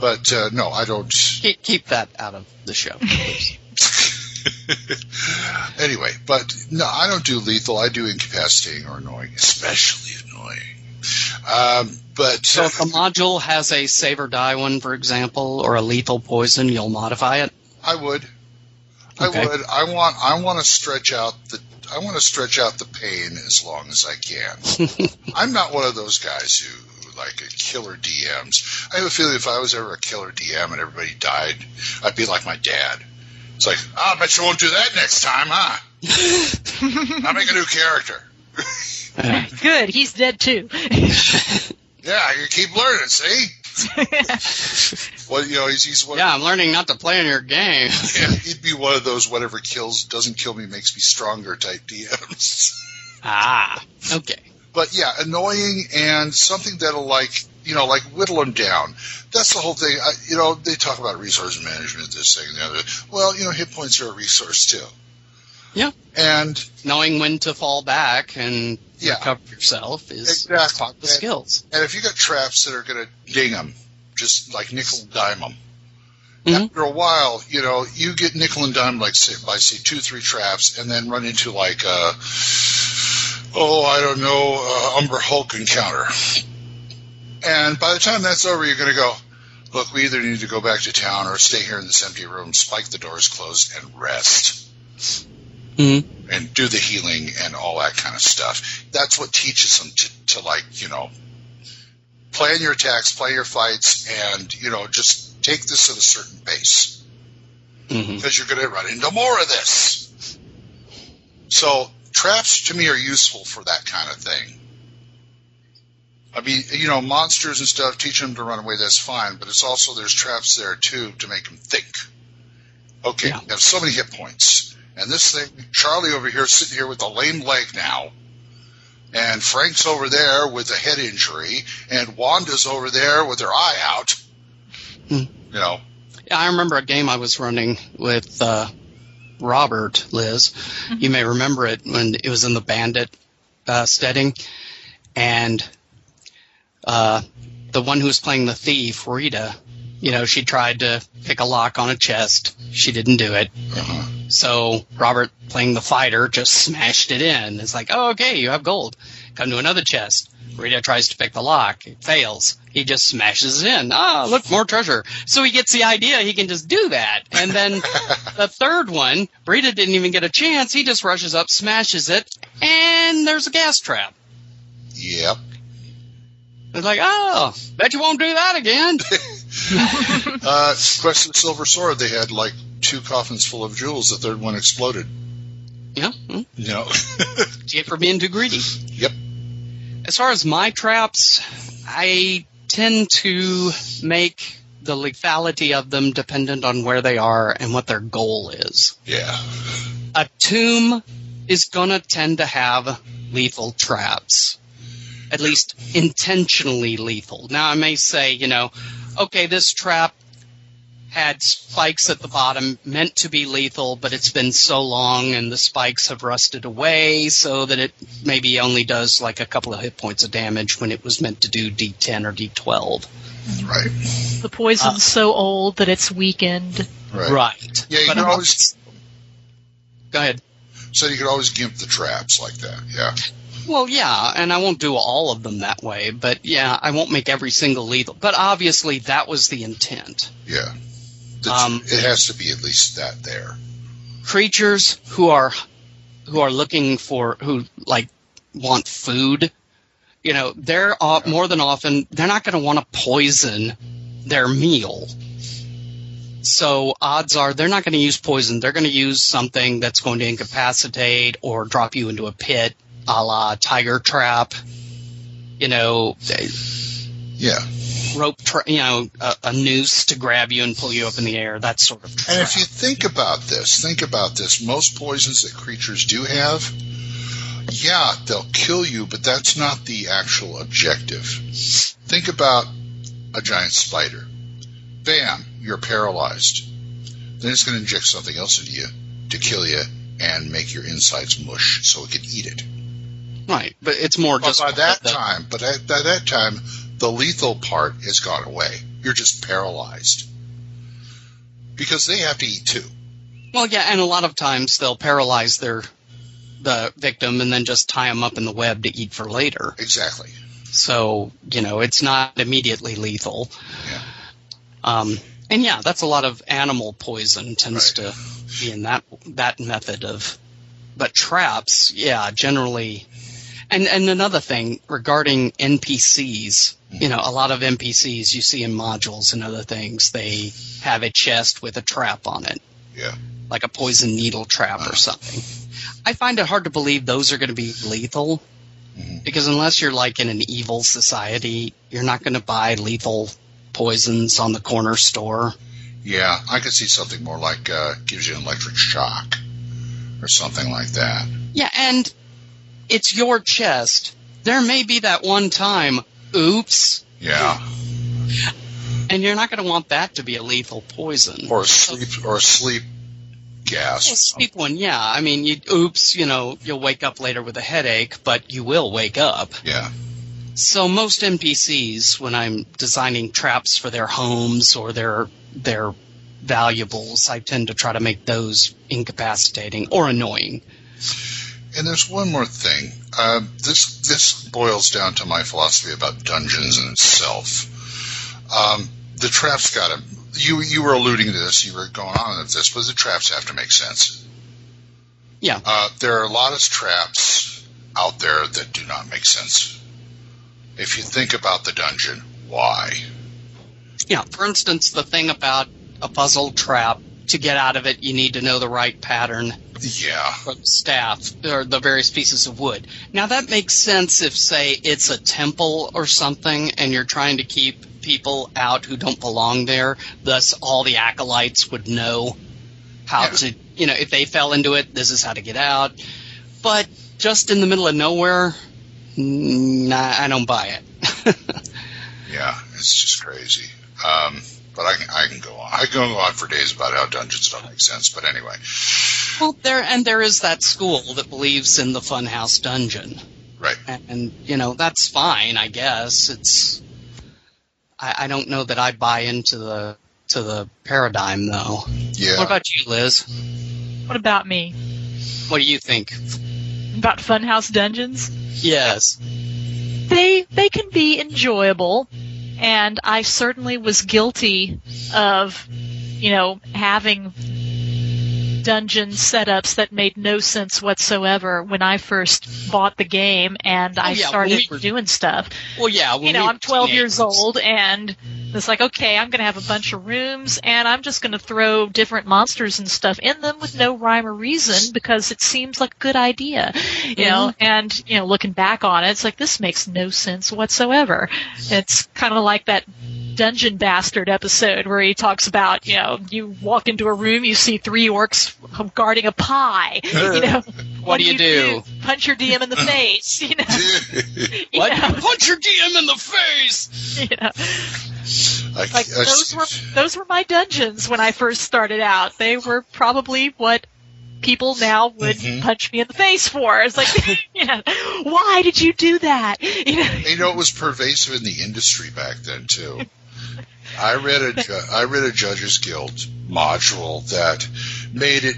But uh, no, I don't. Keep, keep that out of the show. anyway, but no, I don't do lethal. I do incapacitating or annoying, especially annoying. Um, but so if a module has a save or die one, for example, or a lethal poison, you'll modify it. I would. Okay. I would. I want. I want to stretch out the. I want to stretch out the pain as long as I can. I'm not one of those guys who, who like a killer DMs. I have a feeling if I was ever a killer DM and everybody died, I'd be like my dad. It's like, oh, I bet you won't do that next time, huh? I'll make a new character. Good, he's dead too. Yeah, you keep learning. See. Well, you know, he's, he's one. Yeah, I'm learning not to play in your game. Yeah, he'd be one of those whatever kills doesn't kill me makes me stronger type DMs. ah, okay. but yeah, annoying and something that'll like you know like whittle them down. That's the whole thing. I, you know, they talk about resource management, this thing, and the other. Well, you know, hit points are a resource too. Yeah. And Knowing when to fall back and Yeah. recover yourself is Exactly. part of the And- skills. and if you got traps that are going to ding them, just like nickel and dime them. Mhm. After a while, you know, you get nickel and dime like say, by say two, three traps, and then run into like uh oh, I don't know, uh, Umber Hulk encounter. And by the time that's over, you're going to go, look, we either need to go back to town or stay here in this empty room, spike the doors closed, and rest Mhm. and do the healing and all that kind of stuff. That's what teaches them to, to like, you know, plan your attacks, plan your fights, and, you know, just take this at a certain pace hmm because you're going to run into more of this. So traps to me are useful for that kind of thing. I mean, you know, monsters and stuff, teach them to run away, that's fine, but it's also, there's traps there too to make them think. Okay, Yeah. you have so many hit points. And this thing, Charlie over here sitting here with a lame leg now, and Frank's over there with a head injury, and Wanda's over there with her eye out. Hmm. You know, Yeah, I remember a game I was running with uh, Robert, Liz. You may remember it when it was in the bandit uh, setting, and uh, the one who was playing the thief, Rita, you know, she tried to pick a lock on a chest. She didn't do it. uh-huh. So Robert, playing the fighter, just smashed it in. It's like, oh, okay, you have gold. Come to another chest. Rita tries to pick the lock. It fails. He just smashes it in. Ah, look, more treasure. So he gets the idea he can just do that. And then the third one, Rita didn't even get a chance. He just rushes up, smashes it, and there's a gas trap. yep. It's like, oh, bet you won't do that again. Uh, Quest Silver Sword, they had like two coffins full of jewels. The third one exploded. yeah. hmm. You know, you for being too greedy? Yep. As far as my traps, I tend to make the lethality of them dependent on where they are and what their goal is. yeah, A tomb is gonna tend to have lethal traps. At least intentionally lethal. Now I may say, you know, okay, this trap had spikes at the bottom meant to be lethal, but it's been so long and the spikes have rusted away so that it maybe only does like a couple of hit points of damage when it was meant to do D10 or D12. right, The poison's Uh, so old that it's weakened. right. Right. Yeah, you But can I'm- always Go ahead. so you could always gimp the traps like that. Yeah, Well, yeah, and I won't do all of them that way, but yeah, I won't make every single lethal. But obviously, that was the intent. yeah. Um, it has to be at least that there. Creatures who are who are looking for who like want food, you know, they're uh, more than often they're not going to want to poison their meal. So odds are they're not going to use poison. They're going to use something that's going to incapacitate or drop you into a pit, a la tiger trap. You know, Yeah, rope, tra- you know, a, a noose to grab you and pull you up in the air. That sort of. Trap. and if you think about this, think about this. Most poisons that creatures do have yeah, they'll kill you, but that's not the actual objective. Think about a giant spider. Bam, you're paralyzed. Then it's going to inject something else into you to kill you and make your insides mush so it can eat it. Right, but it's more But just by that time, but at, by that time, the lethal part has gone away. You're just paralyzed because they have to eat too. Well, yeah, and a lot of times they'll paralyze their the victim and then just tie them up in the web to eat for later. Exactly. So you know, it's not immediately lethal. Yeah. Um, and yeah, that's a lot of animal poison tends to be in that that method of. But traps, yeah, generally. And and another thing regarding NPCs, you know, a lot of NPCs you see in modules and other things, they have a chest with a trap on it Yeah. like a poison needle trap or something. I find it hard to believe those are going to be lethal because unless you're like in an evil society, you're not going to buy lethal poisons on the corner store. Yeah, I could see something more like uh, gives you an electric shock or something like that. Yeah, and it's your chest. There may be that one time, oops, Yeah, and you're not going to want that to be a lethal poison. or a sleep or a sleep gas. Well, sleep one, yeah. I mean, you, oops, you know, you'll wake up later with a headache, but you will wake up. Yeah, So most NPCs, when I'm designing traps for their homes or their their valuables, I tend to try to make those incapacitating or annoying. And there's one more thing. Uh, this this boils down to my philosophy about dungeons in itself. Um, the traps got to. You you were alluding to this. You were going on with this, but the traps have to make sense. Yeah. Uh, there are a lot of traps out there that do not make sense. If you think about the dungeon, why? Yeah. For instance, the thing about a puzzle trap, to get out of it, you need to know the right pattern Yeah, the staff or the various pieces of wood. Now that makes sense if, say, it's a temple or something, and you're trying to keep people out who don't belong there. Thus, all the acolytes would know how Yeah. to, you know, if they fell into it, this is how to get out. But just in the middle of nowhere, nah, I don't buy it. yeah, it's just crazy. Um, but I can I can go on. I can go on for days about how dungeons don't make sense. But anyway, well, there and there is that school that believes in the funhouse dungeon. right? and, and you know that's fine i guess it's I, I don't know that i buy into the to the paradigm though Yeah. what about you liz What about me? what do you think About Funhouse Dungeons? yes They they can be enjoyable, and I certainly was guilty of, you know, having dungeon setups that made no sense whatsoever when I first mm. bought the game and oh, I Oh, yeah, started we were- doing stuff. well yeah you know, we I'm 12 were years old and mm. it's like, okay, I'm going to have a bunch of rooms and I'm just going to throw different monsters and stuff in them with no rhyme or reason because it seems like a good idea, you know, mm-hmm. and, you know, looking back on it, it's like, this makes no sense whatsoever. Mm. It's kind of like that Dungeon Bastard episode where he talks about, you know, you walk into a room, you see three orcs guarding a pie, you know. What do you do? Punch your DM in the face, you know. You what know? punch your dm in the face you know. I, Like I- those were those were my dungeons when I first started out. They were probably what people now would Mhm. punch me in the face for. It's like, you know, why did you do that? You know, you know, it was pervasive in the industry back then too. I read a ju- I read a Judges Guild module that made it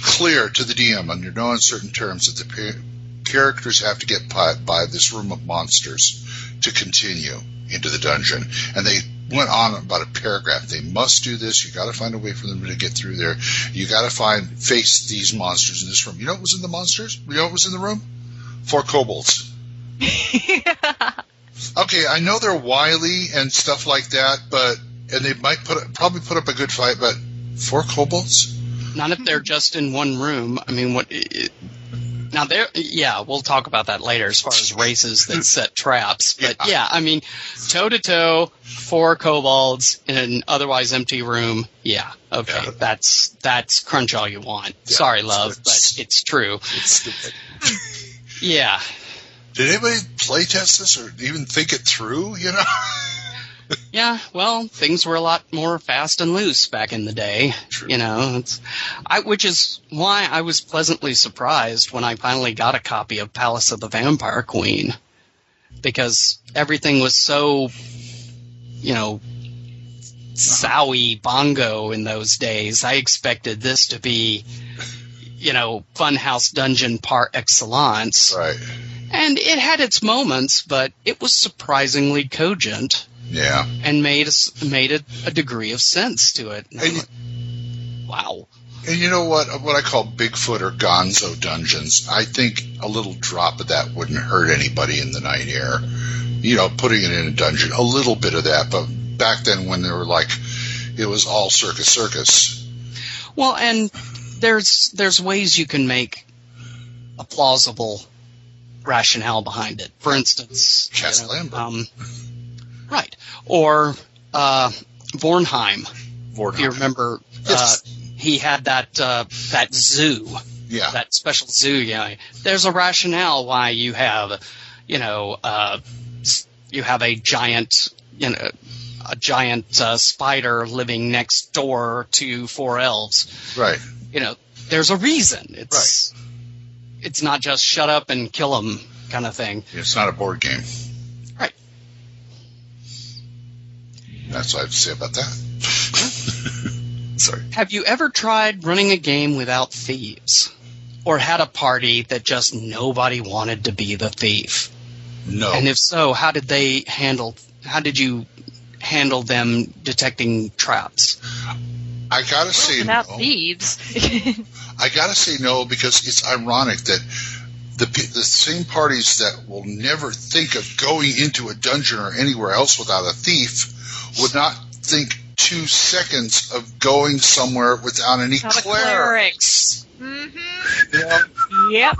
clear to the DM under no uncertain terms that the pa- characters have to get by, by this room of monsters to continue into the dungeon, and they went on about a paragraph. They must do this. You got to find a way for them to get through there. You got to find face these monsters in this room. You know what was in the monsters? You know what was in the room? Four kobolds. Okay, I know they're wily and stuff like that, but and they might put probably put up a good fight, but four kobolds? not if they're just in one room i mean what it, now there yeah we'll talk about that later as far as races that set traps but Yeah. yeah i mean toe to toe four kobolds in an otherwise empty room yeah okay Yeah. that's that's crunch all you want Yeah, sorry love it's- but it's true It's stupid. Yeah. Did anybody play test this or even think it through? You know. Yeah, well, things were a lot more fast and loose back in the day. True. You know, it's, I, which is why I was pleasantly surprised when I finally got a copy of Palace of the Vampire Queen, because everything was so, you know, sowy bongo in those days. I expected this to be, you know, Funhouse Dungeon par excellence, right. And it had its moments, but it was surprisingly cogent Yeah. and made a, made a, a degree of sense to it. And And- like, wow. And you know what? What I call Bigfoot or Gonzo dungeons. I think a little drop of that wouldn't hurt anybody in the night air. You know, putting it in a dungeon, a little bit of that. But back then, when they were like, it was all circus circus. Well, and there's there's ways you can make a plausible rationale behind it. For instance, Chess you know, Lambert. um, right? Or uh, Vornheim. Vornheim. If you remember, Yes. uh, he had that uh, that zoo. Yeah. that special zoo. Yeah, there's a rationale why you have, you know, uh, you have a giant, you know, a giant uh, spider living next door to four elves. right. You know, there's a reason. It's it's not just shut up and kill them kind of thing. It's not a board game. Right. That's what I have to say about that. Sorry. Have you ever tried running a game without thieves? Or had a party that just nobody wanted to be the thief? No. And if so, how did they handle? How did you handle them detecting traps? I gotta say Without no. thieves. I gotta say no because it's ironic that the the same parties that will never think of going into a dungeon or anywhere else without a thief would not think two seconds of going somewhere without any Not clerics. clerics. You know, Yep.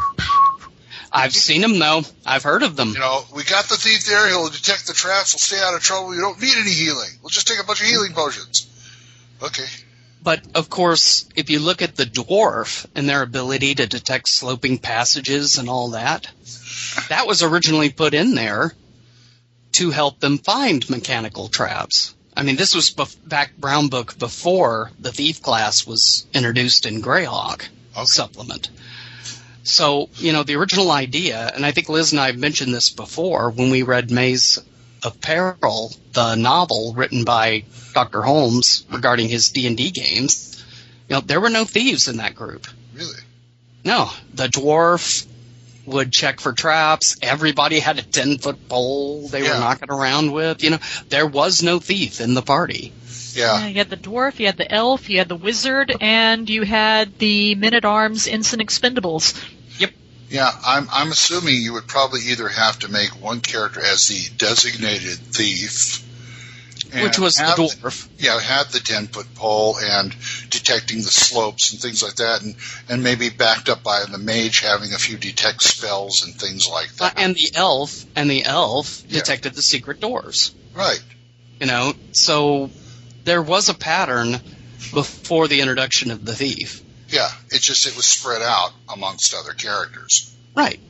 I've seen them though. I've heard of them. you know, we got the thief there. He'll detect the traps. We'll stay out of trouble. You don't need any healing. We'll just take a bunch of healing potions. Okay. But of course, if you look at the dwarf and their ability to detect sloping passages and all that, that was originally put in there to help them find mechanical traps. I mean, this was bef- back Brown Book before the thief class was introduced in Greyhawk Okay. supplement. So, you know, the original idea, and I think Liz and I have mentioned this before when we read Maze of Peril, the novel written by Dr. Holmes regarding his D&D games, you know, there were no thieves in that group. Really? No, the dwarf would check for traps. Everybody had a 10 foot pole they Yeah. were knocking around with. You know, there was no thief in the party. Yeah, Yeah. you had the dwarf, you had the elf, you had the wizard, and you had the men at arms ensign expendables. Yeah, I'm I'm assuming you would probably either have to make one character as the designated thief, Which was the dwarf. yeah, had the ten foot pole and detecting the slopes and things like that, and and maybe backed up by the mage having a few detect spells and things like Uh, that. and the elf and the elf Yeah. detected the secret doors. right. You know, so there was a pattern before the introduction of the thief. Yeah, it's just it was spread out amongst other characters. Right.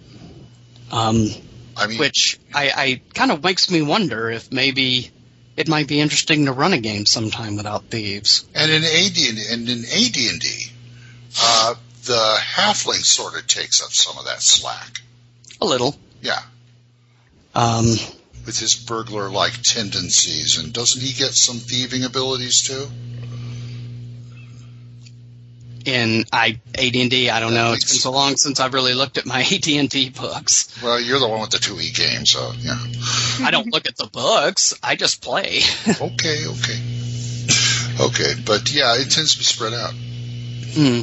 Um, I mean, which I, I kind of makes me wonder if maybe it might be interesting to run a game sometime without thieves. and in AD and in AD&D, uh, the halfling sort of takes up some of that slack. A little. Yeah. Um, with his burglar-like tendencies, and doesn't he get some thieving abilities too? In I AD&D, I don't know. It's been so long since I've really looked at my AD&D books. Well, you're the one with the two E game, so yeah. I don't look at the books. I just play. Okay, okay, okay. But yeah, it tends to be spread out. Hmm.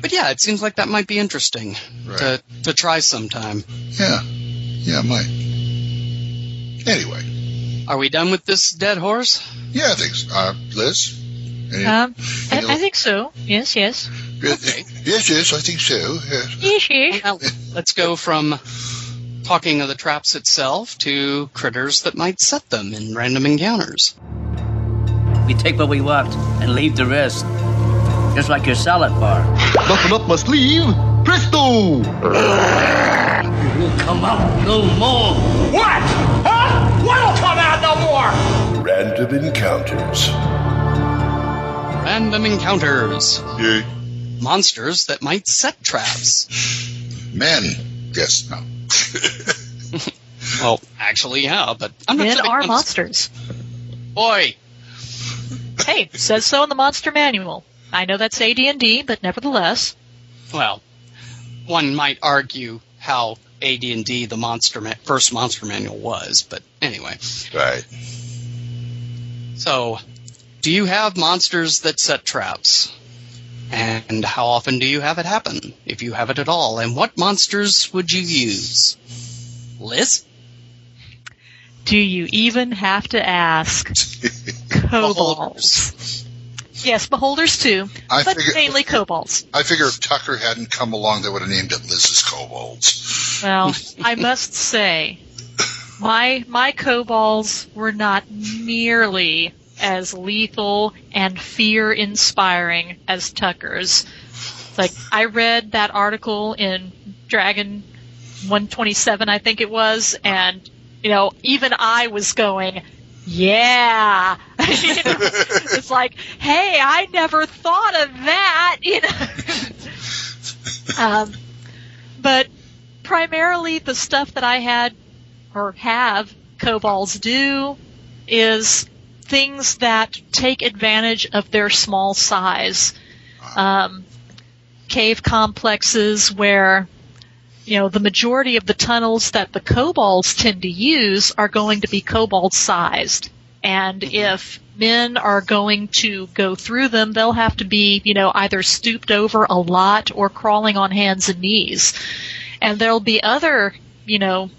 But yeah, it seems like that might be interesting Right. to to try sometime. Yeah, yeah, it might. Anyway, Are we done with this dead horse? yeah, I think so. Uh, Liz. Any- Um, I, any- I think so. Yes, yes. okay. Yes, yes, I think so. Yes. Yes, yes. Well, let's go from talking of the traps itself to critters that might set them in random encounters. We take what we want and leave the rest. Just like your salad bar. Nothing up my sleeve. Crystal! You will come out no more. What? Huh? What'll come out no more? Random encounters. Random encounters. Yay. Monsters that might set traps. Men. Yes, no. Well, actually, yeah, but I'm not Men sure are they- monsters. Boy, Hey, says so in the monster manual. I know that's AD&D, but nevertheless. well, one might argue how AD&D the monster ma- first monster manual was, but anyway. Right. So, do you have monsters that set traps? And how often do you have it happen, if you have it at all? And what monsters would you use? Liz? Do you even have to ask? Kobolds. Yes, beholders too, I but figure- mainly kobolds. I figure if Tucker hadn't come along, they would have named it Liz's Kobolds. Well, I must say, my my kobolds were not nearly as lethal and fear inspiring as Tucker's. Like I read that article in Dragon 127, I think it was, and you know, even I was going, yeah. It's like, hey, I never thought of that. You know. um, but primarily the stuff that I had or have kobolds do is things that take advantage of their small size. Um, cave complexes where you know the majority of the tunnels that the kobolds tend to use are going to be kobold sized. And if men are going to go through them they'll have to be you know either stooped over a lot or crawling on hands and knees. And there'll be other you know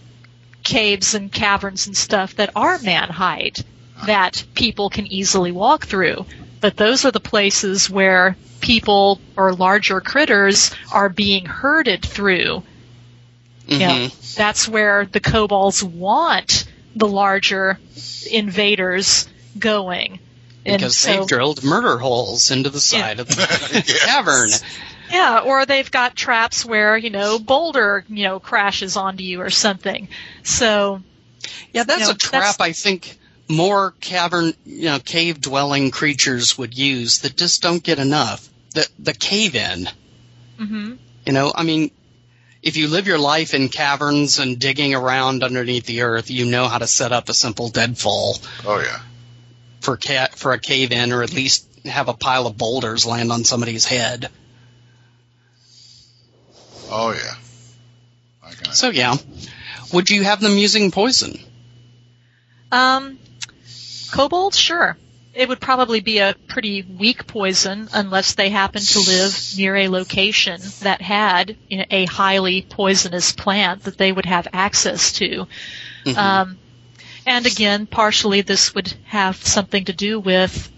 caves and caverns and stuff that are man height that people can easily walk through but those are the places where people or larger critters are being herded through you know, Mhm. that's where the kobolds want the larger invaders going. And Because so, they've drilled murder holes into the side of the cavern. yeah, or they've got traps where, you know, boulder, you know, crashes onto you or something. So, Yeah, that's You know, a trap that's- I think more cavern, you know, cave dwelling creatures would use that just don't get enough. The the cave in. hmm You know, I mean, if you live your life in caverns and digging around underneath the earth, you know how to set up a simple deadfall Oh, yeah. for ca- for a cave in, or at least have a pile of boulders land on somebody's head. Oh, yeah. I So yeah, would you have them using poison? Um, kobolds, sure. It would probably be a pretty weak poison unless they happen to live near a location that had you know, a highly poisonous plant that they would have access to. Mhm. Um, and again, partially this would have something to do with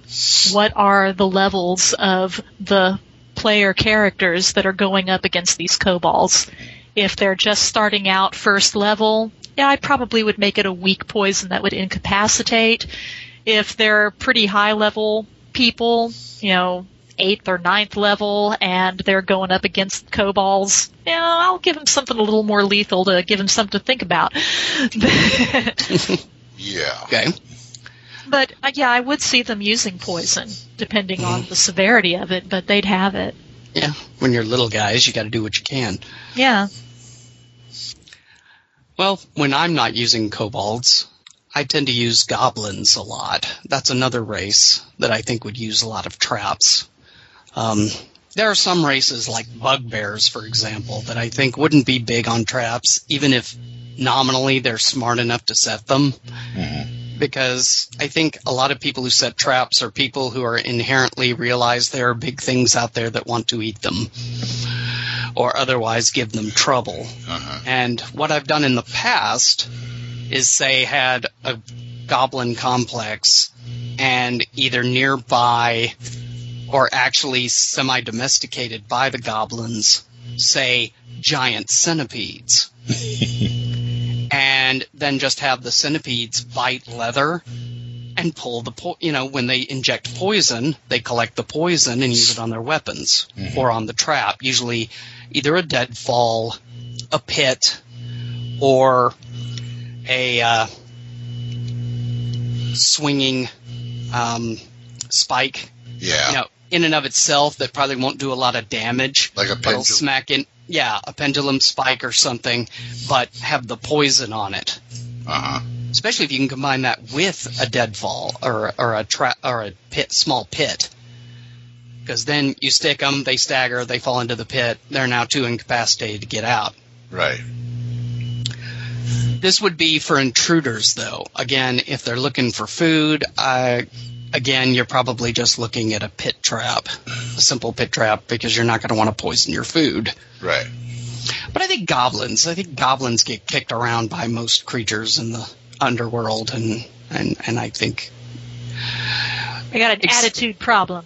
what are the levels of the player characters that are going up against these kobolds. If they're just starting out first level, yeah, I probably would make it a weak poison that would incapacitate. If they're pretty high level people, you know, eighth or ninth level, and they're going up against kobolds, yeah, I'll give them something a little more lethal to give them something to think about. Yeah. Okay. But uh, yeah, I would see them using poison, depending on the severity of it. But they'd have it. Yeah, when you're little guys, you got to do what you can. Yeah. Well, when I'm not using kobolds, I tend to use goblins a lot. That's another race that I think would use a lot of traps. Um, there are some races like bugbears, for example, that I think wouldn't be big on traps, even if nominally they're smart enough to set them. Because I think a lot of people who set traps are people who are inherently realize there are big things out there that want to eat them or otherwise give them trouble. Uh-huh. And what I've done in the past is say had a goblin complex and either nearby or actually semi domesticated by the goblins, say giant centipedes. and then just have the centipedes bite leather and pull the po- you know when they inject poison, they collect the poison and use it on their weapons or on the trap. Usually, either a deadfall, a pit, or a uh, swinging um, spike. Yeah. You know, in and of itself, that probably won't do a lot of damage. Like a but it'll smack in. Yeah, a pendulum spike or something, but have the poison on it. Uh huh. Especially if you can combine that with a deadfall or or a tra- or a pit, small pit. Because then you stick them, they stagger, they fall into the pit. They're now too incapacitated to get out. Right. This would be for intruders, though. Again, if they're looking for food, uh, again, you're probably just looking at a pit trap, a simple pit trap, because you're not going to want to poison your food. Right. But I think goblins. I think goblins get kicked around by most creatures in the underworld, and and and I think I got an Ex- attitude problem.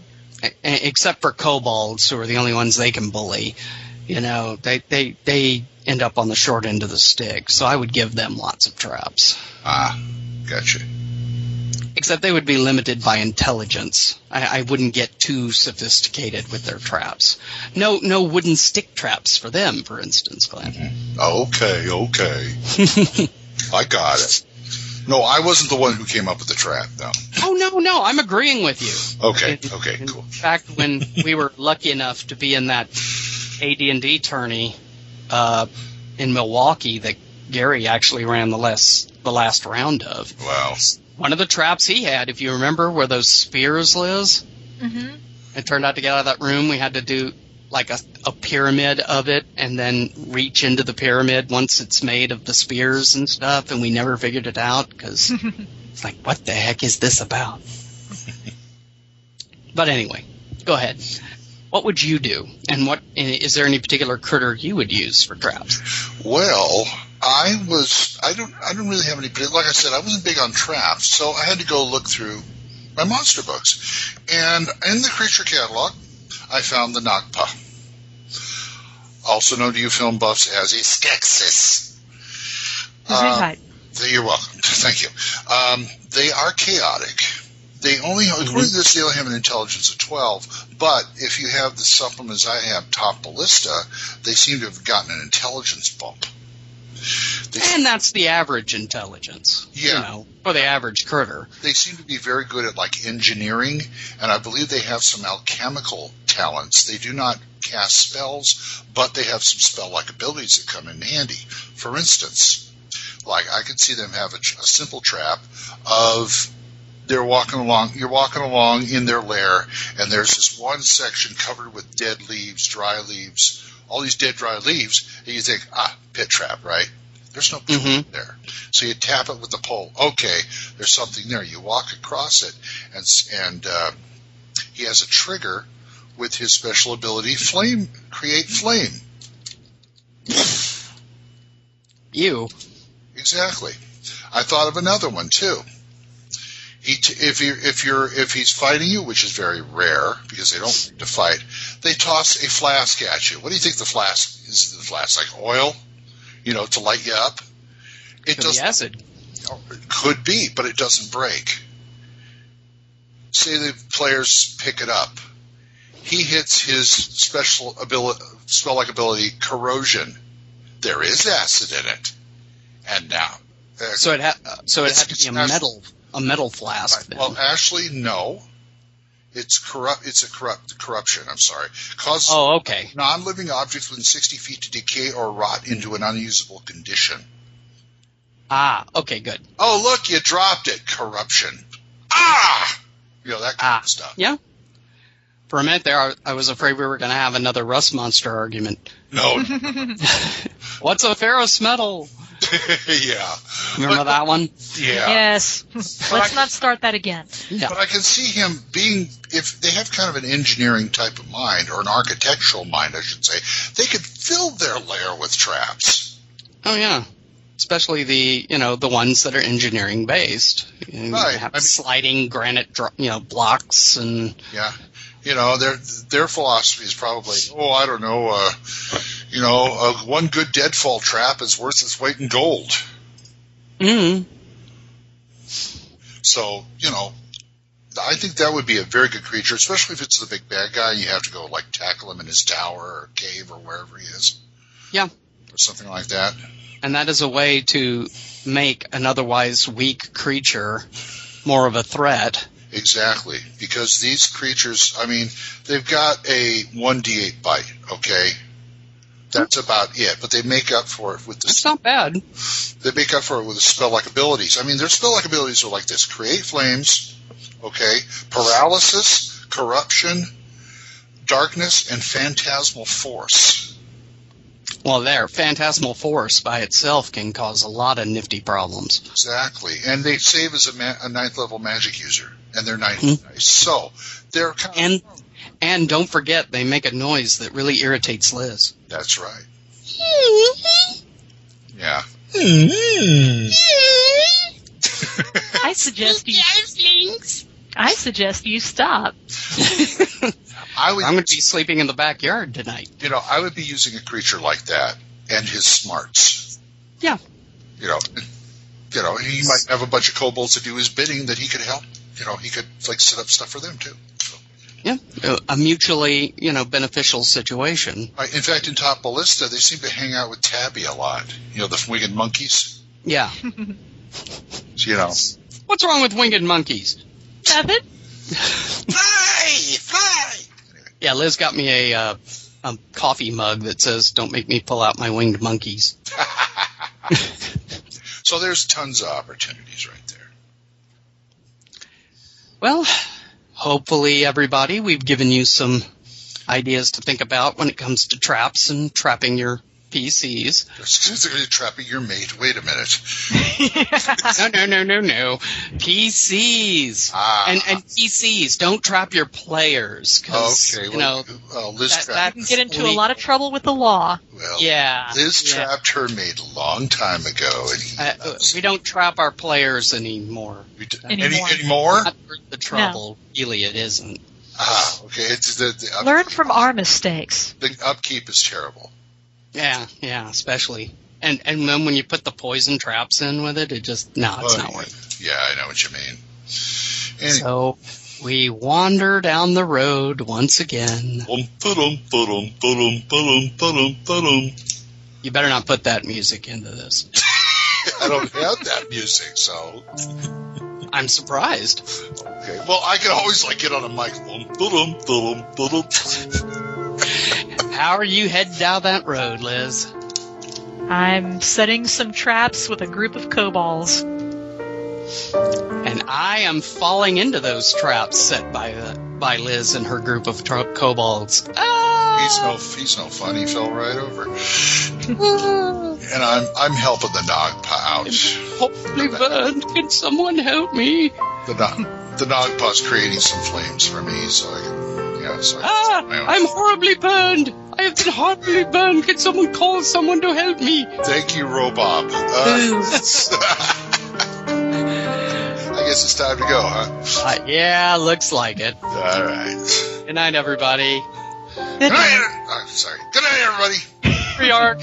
except for kobolds, who are the only ones they can bully, you know, they they they end up on the short end of the stick. So I would give them lots of traps. Ah, gotcha. Except they would be limited by intelligence. I, I wouldn't get too sophisticated with their traps. No, no wooden stick traps for them, for instance, Glenn. Okay, okay. I got it. No, I wasn't the one who came up with the trap, though. Oh no, no, I'm agreeing with you. Okay, In- okay, in cool. In fact, when we were lucky enough to be in that AD&D tourney uh, in Milwaukee that Gary actually ran the last the last round of, Wow. One of the traps he had, if you remember, were those spears, Liz. hmm It turned out to get out of that room, we had to do like a, a pyramid of it and then reach into the pyramid once it's made of the spears and stuff, and we never figured it out because it's like, what the heck is this about? but anyway, go ahead. What would you do? And what is there any particular critter you would use for traps? Well, I was I don't I don't really have any like I said I wasn't big on traps, so I had to go look through my monster books, and in the creature catalog, I found the Nagpa, also known to you film buffs as a Skeksis. Uh, You're welcome. Thank you. Um, they are chaotic. They only, according to this, they only have an intelligence of 12. But if you have the supplements I have, top ballista, they seem to have gotten an intelligence bump. And that's the average intelligence. You Yeah. know, for the average critter. they seem to be very good at like engineering, and I believe they have some alchemical talents. They do not cast spells, but they have some spell-like abilities that come in handy. For instance, like I could see them have a, a simple trap of they're walking along, you're walking along in their lair, and there's this one section covered with dead leaves, dry leaves, all these dead dry leaves, and you think, ah, pit trap, right? There's no pit Mhm. there. So you tap it with the pole. Okay, there's something there. You walk across it, and and uh, he has a trigger with his special ability, flame, create flame. You. Exactly. I thought of another one too. He t- if you if you're if he's fighting you, which is very rare because they don't like to fight, they toss a flask at you. What do you think the flask is? The flask like oil, you know, to light you up. It Could be doesn't acid. could be, but it doesn't break. Say the players pick it up. He hits his special ability, spell-like ability, corrosion. There is acid in it, and now. uh, So it ha- so it had to be a metal a metal flask. Then. well, Ashley, no. It's corrupt. It's a corrupt corruption. I'm sorry. Cause oh, okay. non-living objects within 60 feet to decay or rot into an unusable condition. Ah, okay, good. Oh, look, you dropped it. Corruption. Ah! You know, that kind Ah, of stuff. yeah. For a minute there, I, I was afraid we were going to have another rust monster argument. No. What's a ferrous metal? yeah. Remember But- that one? Yeah. Yes. Let's not start that again. Yeah. But I can see him being, if they have kind of an engineering type of mind, or an architectural mind, I should say, they could fill their lair with traps. Oh yeah. Especially the you know the ones that are engineering based. You Right. Have I mean- sliding granite dro- you know blocks and Yeah. You know, their their philosophy is probably, oh, I don't know, uh, you know, uh, one good deadfall trap is worth its weight in gold. mm, So, you know, I think that would be a very good creature, especially if it's the big bad guy. You have to go like tackle him in his tower or cave or wherever he is. Yeah. Or something like that. And that is a way to make an otherwise weak creature more of a threat. Exactly. Because these creatures, I mean, they've got a 1d8 bite, okay? That's about it. But they make up for it with the It's not bad. they make up for it with the spell like abilities. I mean, their spell like abilities are like this: create flames, okay, paralysis, corruption, darkness, and phantasmal force. Well, there, Phantasmal Force by itself can cause a lot of nifty problems. Exactly, and they save as a, ma- a ninth level magic user, and they're ninth hmm. dice. So they're kind And and don't forget, they make a noise that really irritates Liz. that's right. Yeah. I suggest you. I suggest you stop. I would, I'm going to be sleeping in the backyard tonight. you know, I would be using a creature like that and his smarts. Yeah. You know, you know, he might have a bunch of kobolds to do his bidding that he could help. You know, he could like set up stuff for them too. Yeah, a- a mutually, you know, beneficial situation. Right, in fact, in Top Ballista, they seem to hang out with tabi a lot. You know, the winged monkeys. Yeah. You know, What's wrong with winged monkeys? Nothing. fly, fly. Yeah, Liz got me a, uh, a coffee mug that says, "Don't make me pull out my winged monkeys." So there's tons of opportunities right there. Well, hopefully, everybody, we've given you some ideas to think about when it comes to traps and trapping your PCs. They're going to trapping your mate. Wait a minute. no, no, no, no, no. PCs. Ah. And, and PCs, don't trap your players. Cause, Okay, you well, know, well, Liz that- trapped. You can get into a lot of trouble with the law. well, yeah. Liz yeah. trapped her mate a long time ago, and Uh, we don't trap our players anymore. we d- Anymore. any anymore. The trouble. Really, it isn't. Ah, okay. It's the the, Learn from our mistakes. the upkeep is terrible. Yeah, yeah, especially. And and then when you put the poison traps in with it, it just no, it's Oh, not worth. Yeah, I know what you mean. Anyway, So we wander down the road once again. You better not put that music into this. I don't have that music, so I'm surprised. okay. Well, I can always like get on a mic. How are you heading down that road, Liz? I'm setting some traps with a group of kobolds. And I am falling into those traps set by uh, by Liz and her group of tro- kobolds. Ah! He's no he's no fun. He fell right over. and I'm I'm helping the Nagpa out. Hopefully burned. Can someone help me? The Nog the Nagpa's creating some flames for me, so I can yeah. I can Ah! set my own- I'm horribly burned. I have been horribly burned. Can someone call someone to help me? Thank you, Robob. Uh, I guess it's time to go, huh? Uh, yeah, looks like it. All right. Good night, everybody. Good night. Uh, sorry. Good night, everybody. Free arc.